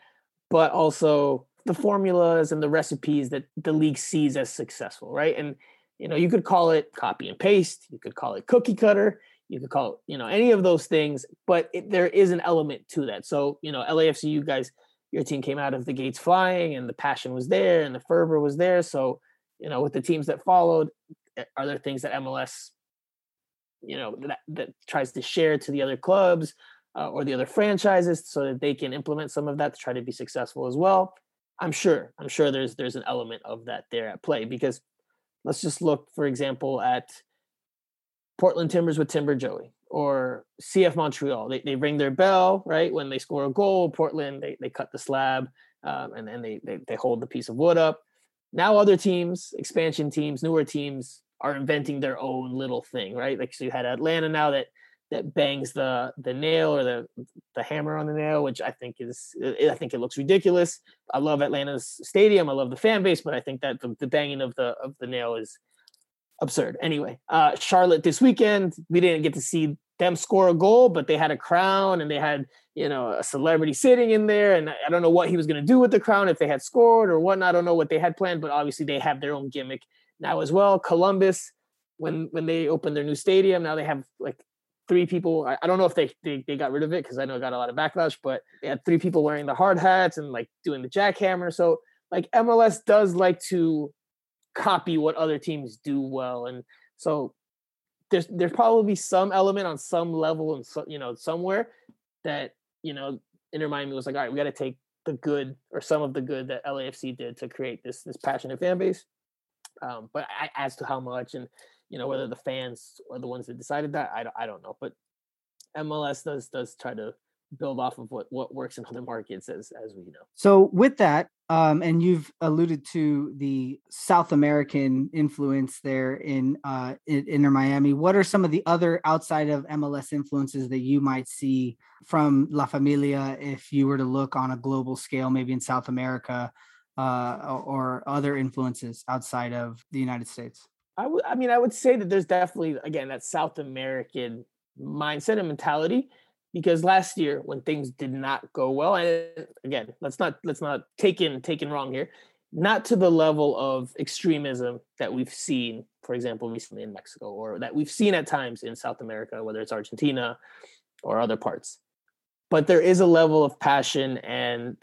but also the formulas and the recipes that the league sees as successful, right? And you know, you could call it copy and paste, you could call it cookie cutter, you could call it, you know, any of those things, but it, there is an element to that. So, you know, LAFC, you guys, your team came out of the gates flying and the passion was there and the fervor was there. So, you know, with the teams that followed, eh, are there things that MLS, you know, that, that tries to share to the other clubs uh, or the other franchises so that they can implement some of that to try to be successful as well? I'm sure. I'm sure there's there's an element of that there at play because let's just look, for example, at Portland Timbers with Timber Joey or CF Montreal. They, they ring their bell, right? When they score a goal, Portland, they, they cut the slab um, and then they, they, they hold the piece of wood up. Now other teams, expansion teams, newer teams are inventing their own little thing, right? Like so you had Atlanta now that that bangs the the nail or the the hammer on the nail, which I think is I think it looks ridiculous. I love Atlanta's stadium, I love the fan base, but I think that the, the banging of the of the nail is absurd. Anyway, uh, Charlotte this weekend, we didn't get to see them score a goal, but they had a crown and they had, you know, a celebrity sitting in there. And I don't know what he was going to do with the crown if they had scored or whatnot. I don't know what they had planned, but obviously they have their own gimmick now as well. Columbus, when when they opened their new stadium, now they have like three people. I, I don't know if they, they they got rid of it because I know it got a lot of backlash, but they had three people wearing the hard hats and like doing the jackhammer. So like MLS does like to copy what other teams do well. And so there's there's probably some element on some level and so, you know somewhere that you know Inter Miami was like, all right, we got to take the good or some of the good that LAFC did to create this this passionate fan base. Um, but I, as to how much and you know whether the fans are the ones that decided that, I don't, I don't know. But MLS does does try to build off of what what works in other markets as as we know. So with that, um, and you've alluded to the South American influence there in uh in, in Miami. What are some of the other outside of MLS influences that you might see from La Familia if you were to look on a global scale, maybe in South America, uh, or other influences outside of the United States? I mean I would say that there's definitely again that South American mindset and mentality because last year when things did not go well and again let's not let's not take in taken wrong here not to the level of extremism that we've seen for example recently in mexico or that we've seen at times in south america whether it's argentina or other parts but there is a level of passion and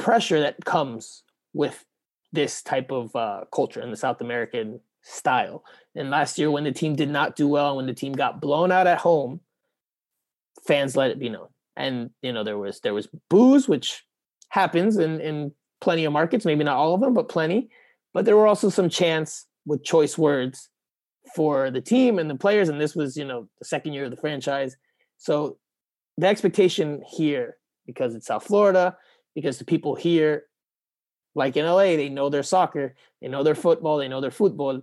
pressure that comes with this type of uh, culture in the south american style and last year when the team did not do well when the team got blown out at home fans let it be known. And you know, there was there was booze, which happens in in plenty of markets, maybe not all of them, but plenty. But there were also some chants with choice words for the team and the players. And this was, you know, the second year of the franchise. So the expectation here, because it's South Florida, because the people here, like in LA, they know their soccer, they know their football, they know their football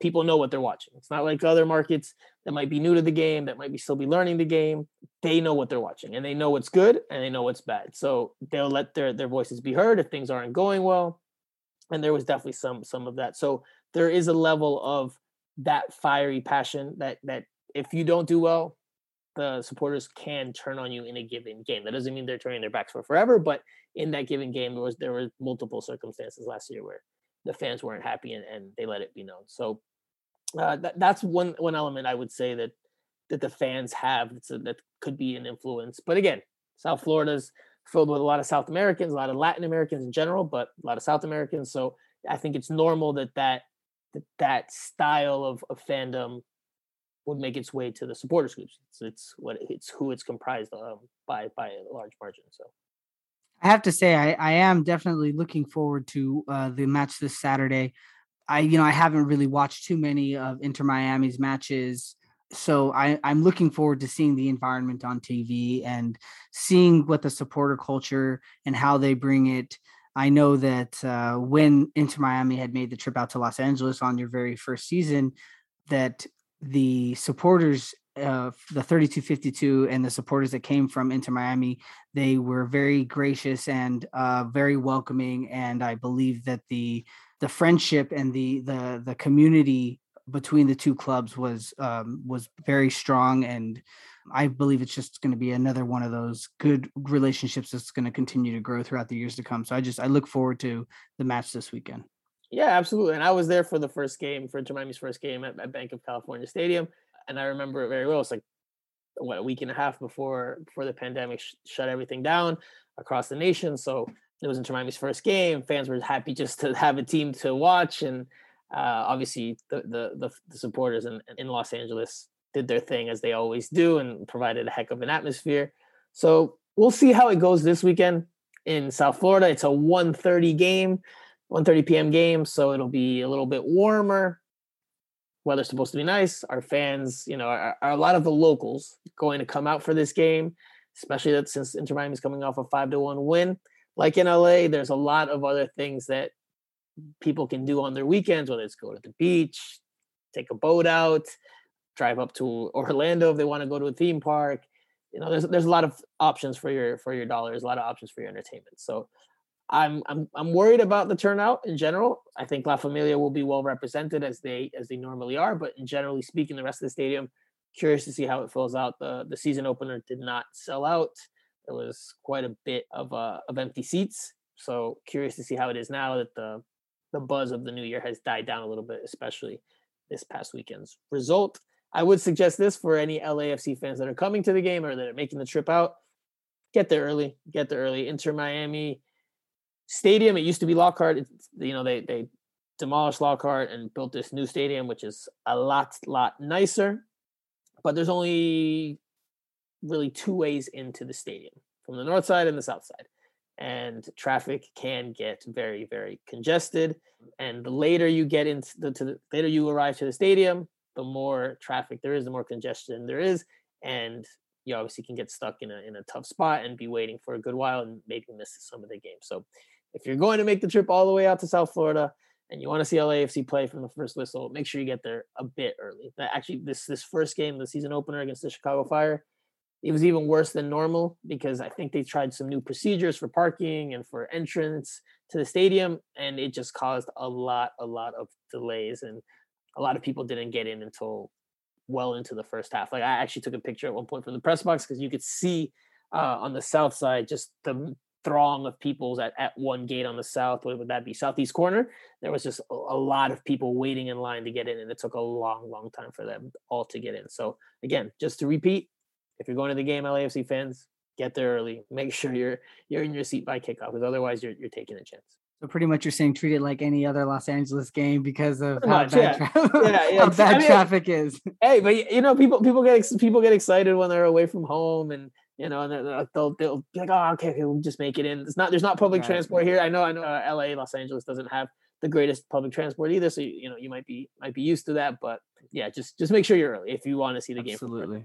people know what they're watching. It's not like other markets that might be new to the game, that might be still be learning the game. They know what they're watching and they know what's good and they know what's bad. So they'll let their their voices be heard if things aren't going well. And there was definitely some some of that. So there is a level of that fiery passion that that if you don't do well, the supporters can turn on you in a given game. That doesn't mean they're turning their backs for forever, but in that given game, there was there were multiple circumstances last year where the fans weren't happy and, and they let it be known. So uh, that, that's one one element I would say that that the fans have a, that could be an influence. But again, South Florida's filled with a lot of South Americans, a lot of Latin Americans in general, but a lot of South Americans. So I think it's normal that that that, that style of, of fandom would make its way to the supporters groups. It's, it's what it's who it's comprised of by by a large margin. So. I have to say, I, I am definitely looking forward to uh, the match this Saturday. I you know I haven't really watched too many of Inter Miami's matches, so I, I'm looking forward to seeing the environment on TV and seeing what the supporter culture and how they bring it. I know that uh, when Inter Miami had made the trip out to Los Angeles on your very first season, that the supporters uh, the 3252 and the supporters that came from Inter Miami, they were very gracious and uh, very welcoming. And I believe that the the friendship and the the the community between the two clubs was um, was very strong and I believe it's just going to be another one of those good relationships that's going to continue to grow throughout the years to come. So I just I look forward to the match this weekend. Yeah, absolutely. And I was there for the first game for Miami's first game at, at Banc of California Stadium, and I remember it very well. It's like what a week and a half before before the pandemic sh- shut everything down across the nation. So it was Miami's first game. Fans were happy just to have a team to watch, and uh, obviously the, the, the the supporters in in Los Angeles did their thing as they always do and provided a heck of an atmosphere. So we'll see how it goes this weekend in South Florida. It's a 1:30 game, 1:30 p.m. game, so it'll be a little bit warmer. Weather's supposed to be nice. Our fans, you know, are, are a lot of the locals going to come out for this game, especially that since Inter is coming off a five to one win. Like in LA, there's a lot of other things that people can do on their weekends, whether it's go to the beach, take a boat out, drive up to Orlando if they want to go to a theme park. You know, there's there's a lot of options for your for your dollars, a lot of options for your entertainment. So I'm I'm I'm worried about the turnout in general. I think La Familia will be well represented as they as they normally are, but in generally speaking, the rest of the stadium, curious to see how it fills out. The the season opener did not sell out. There was quite a bit of uh, of empty seats. So curious to see how it is now that the the buzz of the new year has died down a little bit, especially this past weekend's result. I would suggest this for any LAFC fans that are coming to the game or that are making the trip out. Get there early. Get there early. Inter Miami Stadium. It used to be Lockhart. It's, you know, they they demolished Lockhart and built this new stadium, which is a lot lot nicer. But there's only really two ways into the stadium from the north side and the south side and traffic can get very very congested and the later you get into the, the later you arrive to the stadium the more traffic there is the more congestion there is and you obviously can get stuck in a in a tough spot and be waiting for a good while and maybe miss some of the game so if you're going to make the trip all the way out to south florida and you want to see LAFC play from the first whistle, make sure you get there a bit early. That actually this this first game, the season opener against the Chicago Fire, it was even worse than normal because I think they tried some new procedures for parking and for entrance to the stadium, and it just caused a lot, a lot of delays, and a lot of people didn't get in until well into the first half. Like I actually took a picture at one point from the press box because you could see uh, on the south side just the throng of people at, at one gate on the south. What would that be? Southeast corner. There was just a, a lot of people waiting in line to get in, and it took a long, long time for them all to get in. So again, just to repeat, if you're going to the game, LAFC fans, get there early. Make sure you're you're in your seat by kickoff, because otherwise you're you're taking a chance. So pretty much you're saying treat it like any other Los Angeles game because of how much, bad, yeah. tra- Yeah, yeah. [LAUGHS] how I mean, traffic is. Hey, but you know, people people get people get excited when they're away from home, and you know, and they'll they'll be like, oh, okay, okay, we'll just make it in. It's not there's not public Right. transport here. I know, I know, uh, L.A., Los Angeles doesn't have the greatest public transport either, so you, you know you might be might be used to that. But yeah, just just make sure you're early if you want to see the game. Absolutely.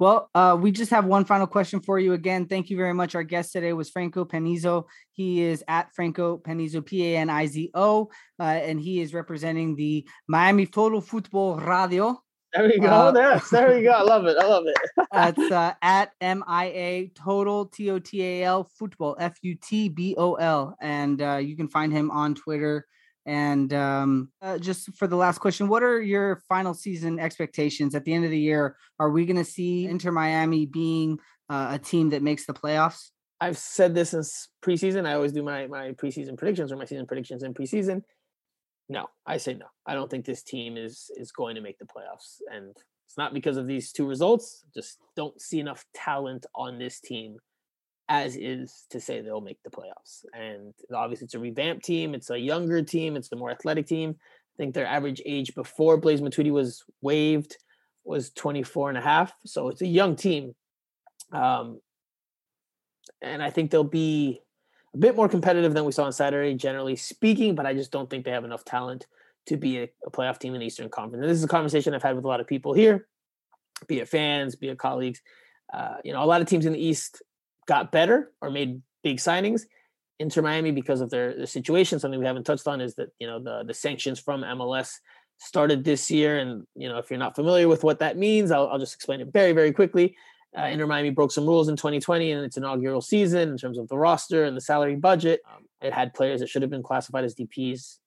Well, uh, we just have one final question for you again. Thank you very much. Our guest today was Franco Panizo. He is at Franco Panizo, P A N I Z O, uh, and he is representing the Miami Total Football Radio. There we go. Uh, yes, there we go. I love it. I love it. [LAUGHS] That's uh, at M I A Total T O T A L Football F U T B O L, and uh, you can find him on Twitter. And um, uh, just for the last question, what are your final season expectations at the end of the year? Are we going to see Inter Miami being uh, a team that makes the playoffs? I've said this since preseason. I always do my my preseason predictions or my season predictions in preseason. No, I say no. I don't think this team is is going to make the playoffs, and it's not because of these two results. Just don't see enough talent on this team as is to say they'll make the playoffs. And obviously, it's a revamped team. It's a younger team. It's a more athletic team. I think their average age before Blaise Matuidi was waived was 24 and a half. So it's a young team. Um, and I think they'll be a bit more competitive than we saw on Saturday, generally speaking, but I just don't think they have enough talent to be a, a playoff team in the Eastern Conference. And this is a conversation I've had with a lot of people here, be it fans, be it colleagues. Uh, you know, a lot of teams in the East got better or made big signings. Inter Miami, because of their, their situation, something we haven't touched on is that you know the the sanctions from MLS started this year, and you know if you're not familiar with what that means, I'll, I'll just explain it very very quickly. Uh, Inter Miami broke some rules in 2020 in its inaugural season in terms of the roster and the salary budget. Um, it had players that should have been classified as DPs,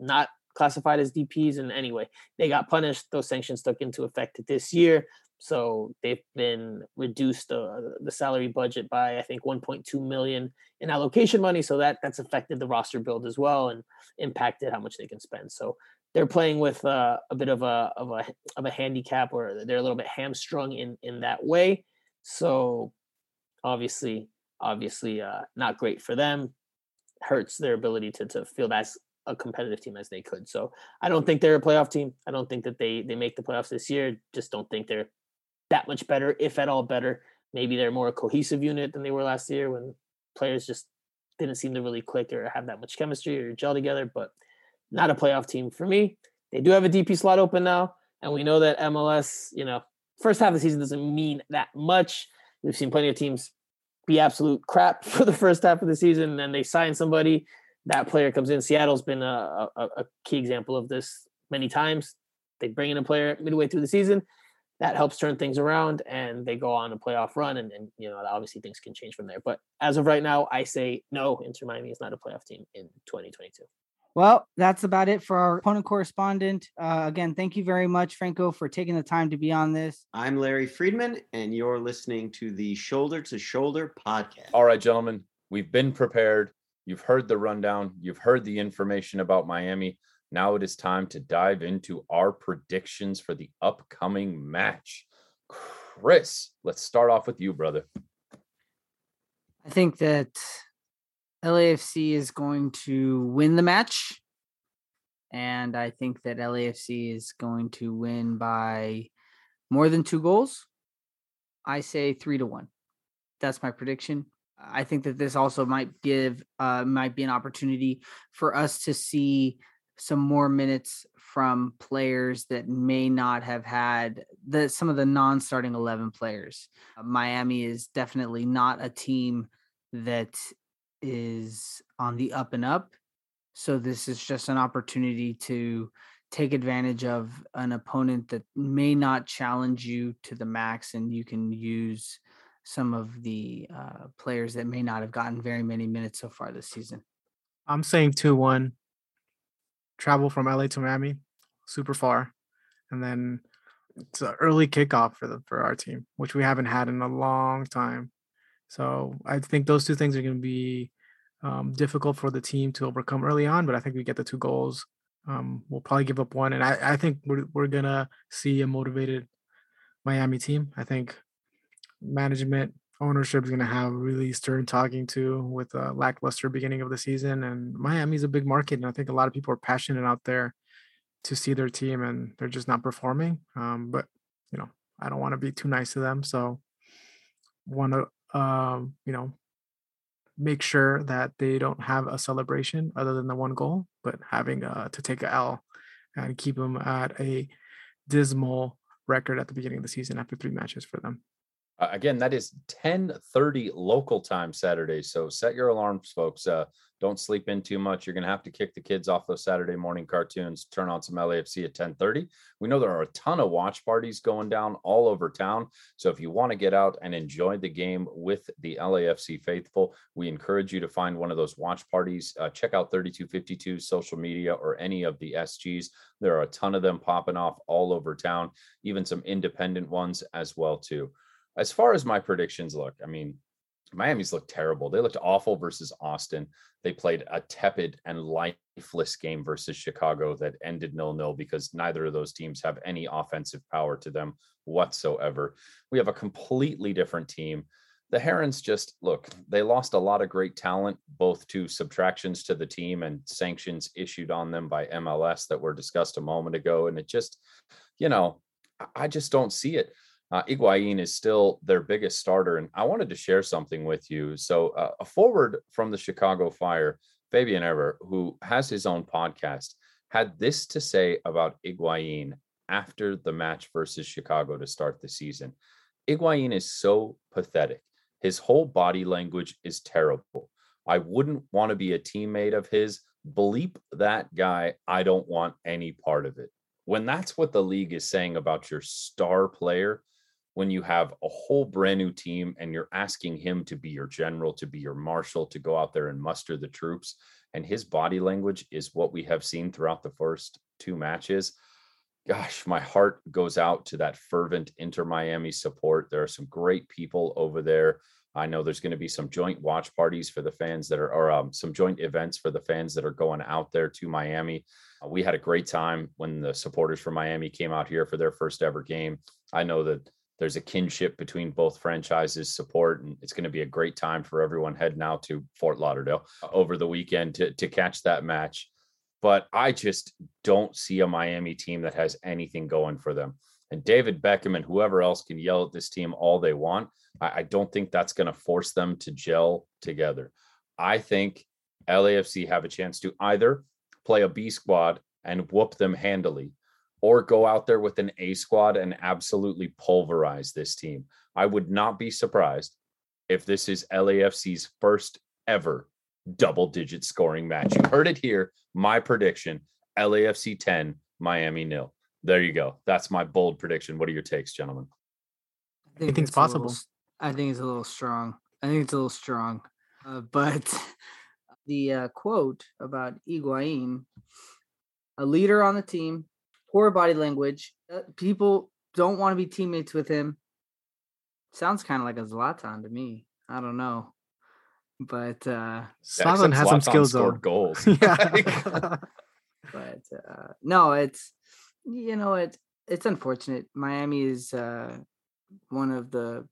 not classified as DPs in any way. They got punished. Those sanctions took into effect this year. So they've been reduced uh, the salary budget by I think 1.2 million in allocation money. So that that's affected the roster build as well and impacted how much they can spend. So they're playing with uh, a bit of a of a of a handicap, or they're a little bit hamstrung in in that way. So obviously, obviously, uh, not great for them. Hurts their ability to to feel as a competitive team as they could. So I don't think they're a playoff team. I don't think that they they make the playoffs this year. Just don't think they're that much better, if at all better. Maybe they're more a cohesive unit than they were last year when players just didn't seem to really click or have that much chemistry or gel together. But not a playoff team for me. They do have a DP slot open now, and we know that MLS, you know, first half of the season doesn't mean that much. We've seen plenty of teams be absolute crap [LAUGHS] for the first half of the season, and then they sign somebody. That player comes in. Seattle's been a, a, a key example of this many times. They bring in a player midway through the season, that helps turn things around and they go on a playoff run and, and you know obviously things can change from there but as of right now i say no inter miami is not a playoff team in 2022 well that's about it for our opponent correspondent. Uh, again thank you very much franco for taking the time to be on this. I'm larry friedman and you're listening to the shoulder to shoulder podcast. All right gentlemen we've been prepared. You've heard the rundown. You've heard the information about miami. Now it is time to dive into our predictions for the upcoming match. Chris, let's start off with you, brother. I think that LAFC is going to win the match. And I think that LAFC is going to win by more than two goals. I say three to one. That's my prediction. I think that this also might give uh, might be an opportunity for us to see some more minutes from players that may not have had the some of the non-starting 11 players. Miami is definitely not a team that is on the up and up. So this is just an opportunity to take advantage of an opponent that may not challenge you to the max and you can use some of the uh, players that may not have gotten very many minutes so far this season. I'm saying 2-1 travel from LA to Miami, super far, and then it's an early kickoff for the for our team, which we haven't had in a long time. So I think those two things are going to be um, difficult for the team to overcome early on. But I think we get the two goals. Um, we'll probably give up one, and I, I think we're we're gonna see a motivated Miami team. I think management ownership is going to have really stern talking to with a lackluster beginning of the season. And Miami's a big market, and I think a lot of people are passionate out there to see their team, and they're just not performing. Um, but you know, I don't want to be too nice to them, so want to um, you know make sure that they don't have a celebration other than the one goal, but having uh, to take a L and keep them at a dismal record at the beginning of the season after three matches for them. Uh, again, that is 10:30 local time Saturday. So set your alarms, folks. Uh, don't sleep in too much. You're going to have to kick the kids off those Saturday morning cartoons. Turn on some LAFC at 10:30. We know there are a ton of watch parties going down all over town. So if you want to get out and enjoy the game with the LAFC faithful, we encourage you to find one of those watch parties. Uh, check out 3252 social media or any of the SGs. There are a ton of them popping off all over town, even some independent ones as well too as far as my predictions look, I mean, Miami's looked terrible. They looked awful versus Austin. They played a tepid and lifeless game versus Chicago that ended nil nil because neither of those teams have any offensive power to them whatsoever. We have a completely different team. The Herons just look, they lost a lot of great talent, both to subtractions to the team and sanctions issued on them by MLS that were discussed a moment ago. And it just, you know, I just don't see it uh, Higuain is still their biggest starter. And I wanted to share something with you. So, uh, a forward from the Chicago Fire, Fabian Herbers, who has his own podcast, had this to say about Higuain after the match versus Chicago to start the season. Higuain is so pathetic. His whole body language is terrible. I wouldn't want to be a teammate of his. Bleep that guy. I don't want any part of it. When that's what the league is saying about your star player, when you have a whole brand new team and you're asking him to be your general, to be your marshal, to go out there and muster the troops. And his body language is what we have seen throughout the first two matches. gosh, my heart goes out to that fervent Inter Miami support. There are some great people over there. I know there's going to be some joint watch parties for the fans that are, or um, some joint events for the fans that are going out there to Miami. Uh, we had a great time when the supporters from Miami came out here for their first ever game. I know that there's a kinship between both franchises support, and it's going to be a great time for everyone heading out to Fort Lauderdale over the weekend to, to catch that match. But I just don't see a Miami team that has anything going for them. And David Beckham and whoever else can yell at this team all they want. I, I don't think that's going to force them to gel together. I think LAFC have a chance to either play a B squad and whoop them handily, or go out there with an A squad and absolutely pulverize this team. I would not be surprised if this is LAFC's first ever double digit scoring match. You heard it here. My prediction LAFC 10, Miami nil. There you go. That's my bold prediction. What are your takes, gentlemen? I think Anything's it's little possible. s- I think it's a little strong. I think it's a little strong. Uh, [LAUGHS] but the uh, quote about Higuain, a leader on the team, poor body language, uh, people don't want to be teammates with him. Sounds kind of like a Zlatan to me. I don't know. But uh Zlatan has some Zlatan skills though. scored goals. [LAUGHS] yeah. [LAUGHS] but uh no it's you know it it's unfortunate miami is uh one of the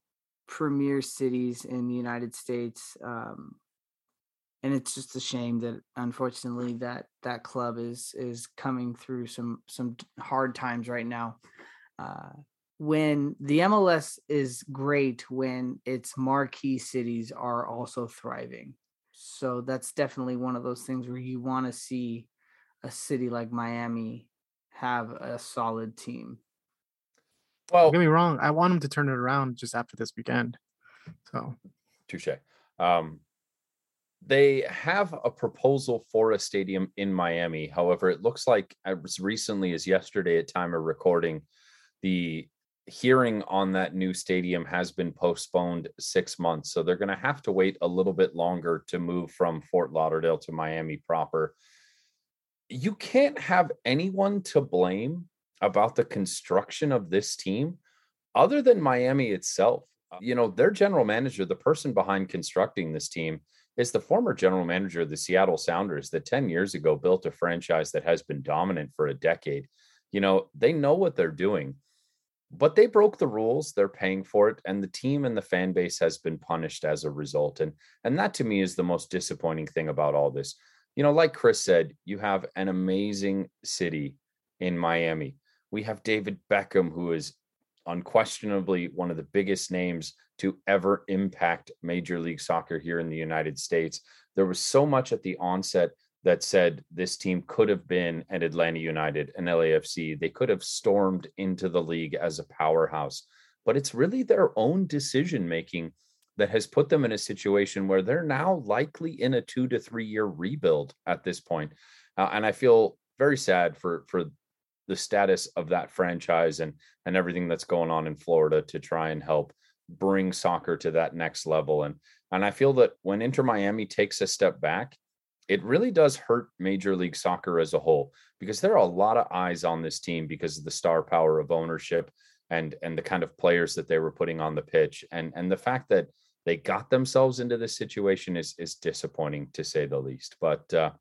premier cities in the united states um and it's just a shame that unfortunately that that club is is coming through some some hard times right now uh when the MLS is great when its marquee cities are also thriving. So that's definitely one of those things where you want to see a city like Miami have a solid team. Well, Don't get me wrong. I want them to turn it around just after this weekend. So Touche. Um, they have a proposal for a stadium in Miami. However, it looks like as recently as yesterday, at time of recording, the hearing on that new stadium has been postponed six months. So they're going to have to wait a little bit longer to move from Fort Lauderdale to Miami proper. You can't have anyone to blame about the construction of this team other than Miami itself. You know, their general manager, the person behind constructing this team, is the former general manager of the Seattle Sounders that 10 years ago built a franchise that has been dominant for a decade. You know, they know what they're doing, but they broke the rules. They're paying for it. And the team and the fan base has been punished as a result. And, and that to me is the most disappointing thing about all this. You know, like Chris said, you have an amazing city in Miami. We have David Beckham, who is unquestionably one of the biggest names to ever impact Major League Soccer here in the United States. There was so much at the onset that said this team could have been an Atlanta United, an LAFC. They could have stormed into the league as a powerhouse, but it's really their own decision making that has put them in a situation where they're now likely in a two to three year rebuild at this point. Uh, and I feel very sad for for the status of that franchise and and everything that's going on in Florida to try and help bring soccer to that next level. And and I feel that when Inter Miami takes a step back, it really does hurt Major League Soccer as a whole because there are a lot of eyes on this team because of the star power of ownership and and the kind of players that they were putting on the pitch and and the fact that they got themselves into this situation is is disappointing to say the least. But uh,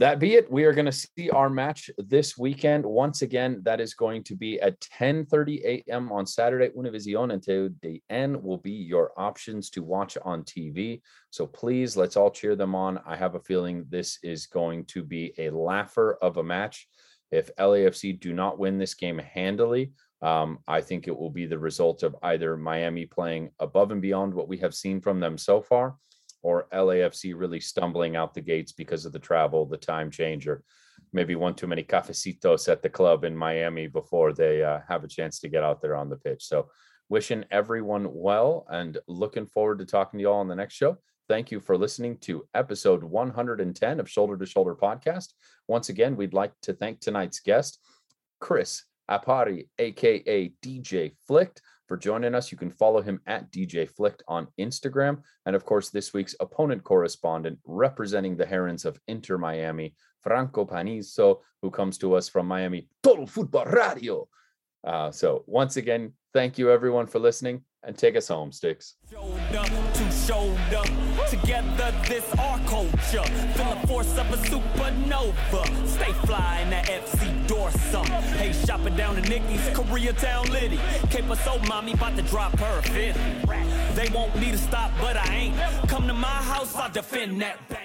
that be it. We are going to see our match this weekend. Once again, that is going to be at 10:30 a.m. on Saturday. Univision and TUDN will be your options to watch on TV. So please, let's all cheer them on. I have a feeling this is going to be a laugher of a match. If LAFC do not win this game handily, um, I think it will be the result of either Miami playing above and beyond what we have seen from them so far, or LAFC really stumbling out the gates because of the travel, the time change, or maybe one too many cafecitos at the club in Miami before they uh, have a chance to get out there on the pitch. So, wishing everyone well and looking forward to talking to you all on the next show. Thank you for listening to episode 110 of Shoulder to Shoulder podcast. Once again, we'd like to thank tonight's guest, Chris Apari, aka DJ Flict, for joining us. You can follow him at DJ Flict on Instagram. And of course, this week's opponent correspondent representing the Herons of Inter Miami, Franco Panizo, who comes to us from Miami Total Football Radio. Uh, so once again, thank you everyone for listening and take us home, Sticks. Together this our culture. Feel the force of a supernova. Stay fly in that FC Dorsum. Hey, shopping down to Nikki's, Koreatown Liddy. Cape so mommy about to drop her fifth. They want me to stop, but I ain't. Come to my house, I'll defend that bank.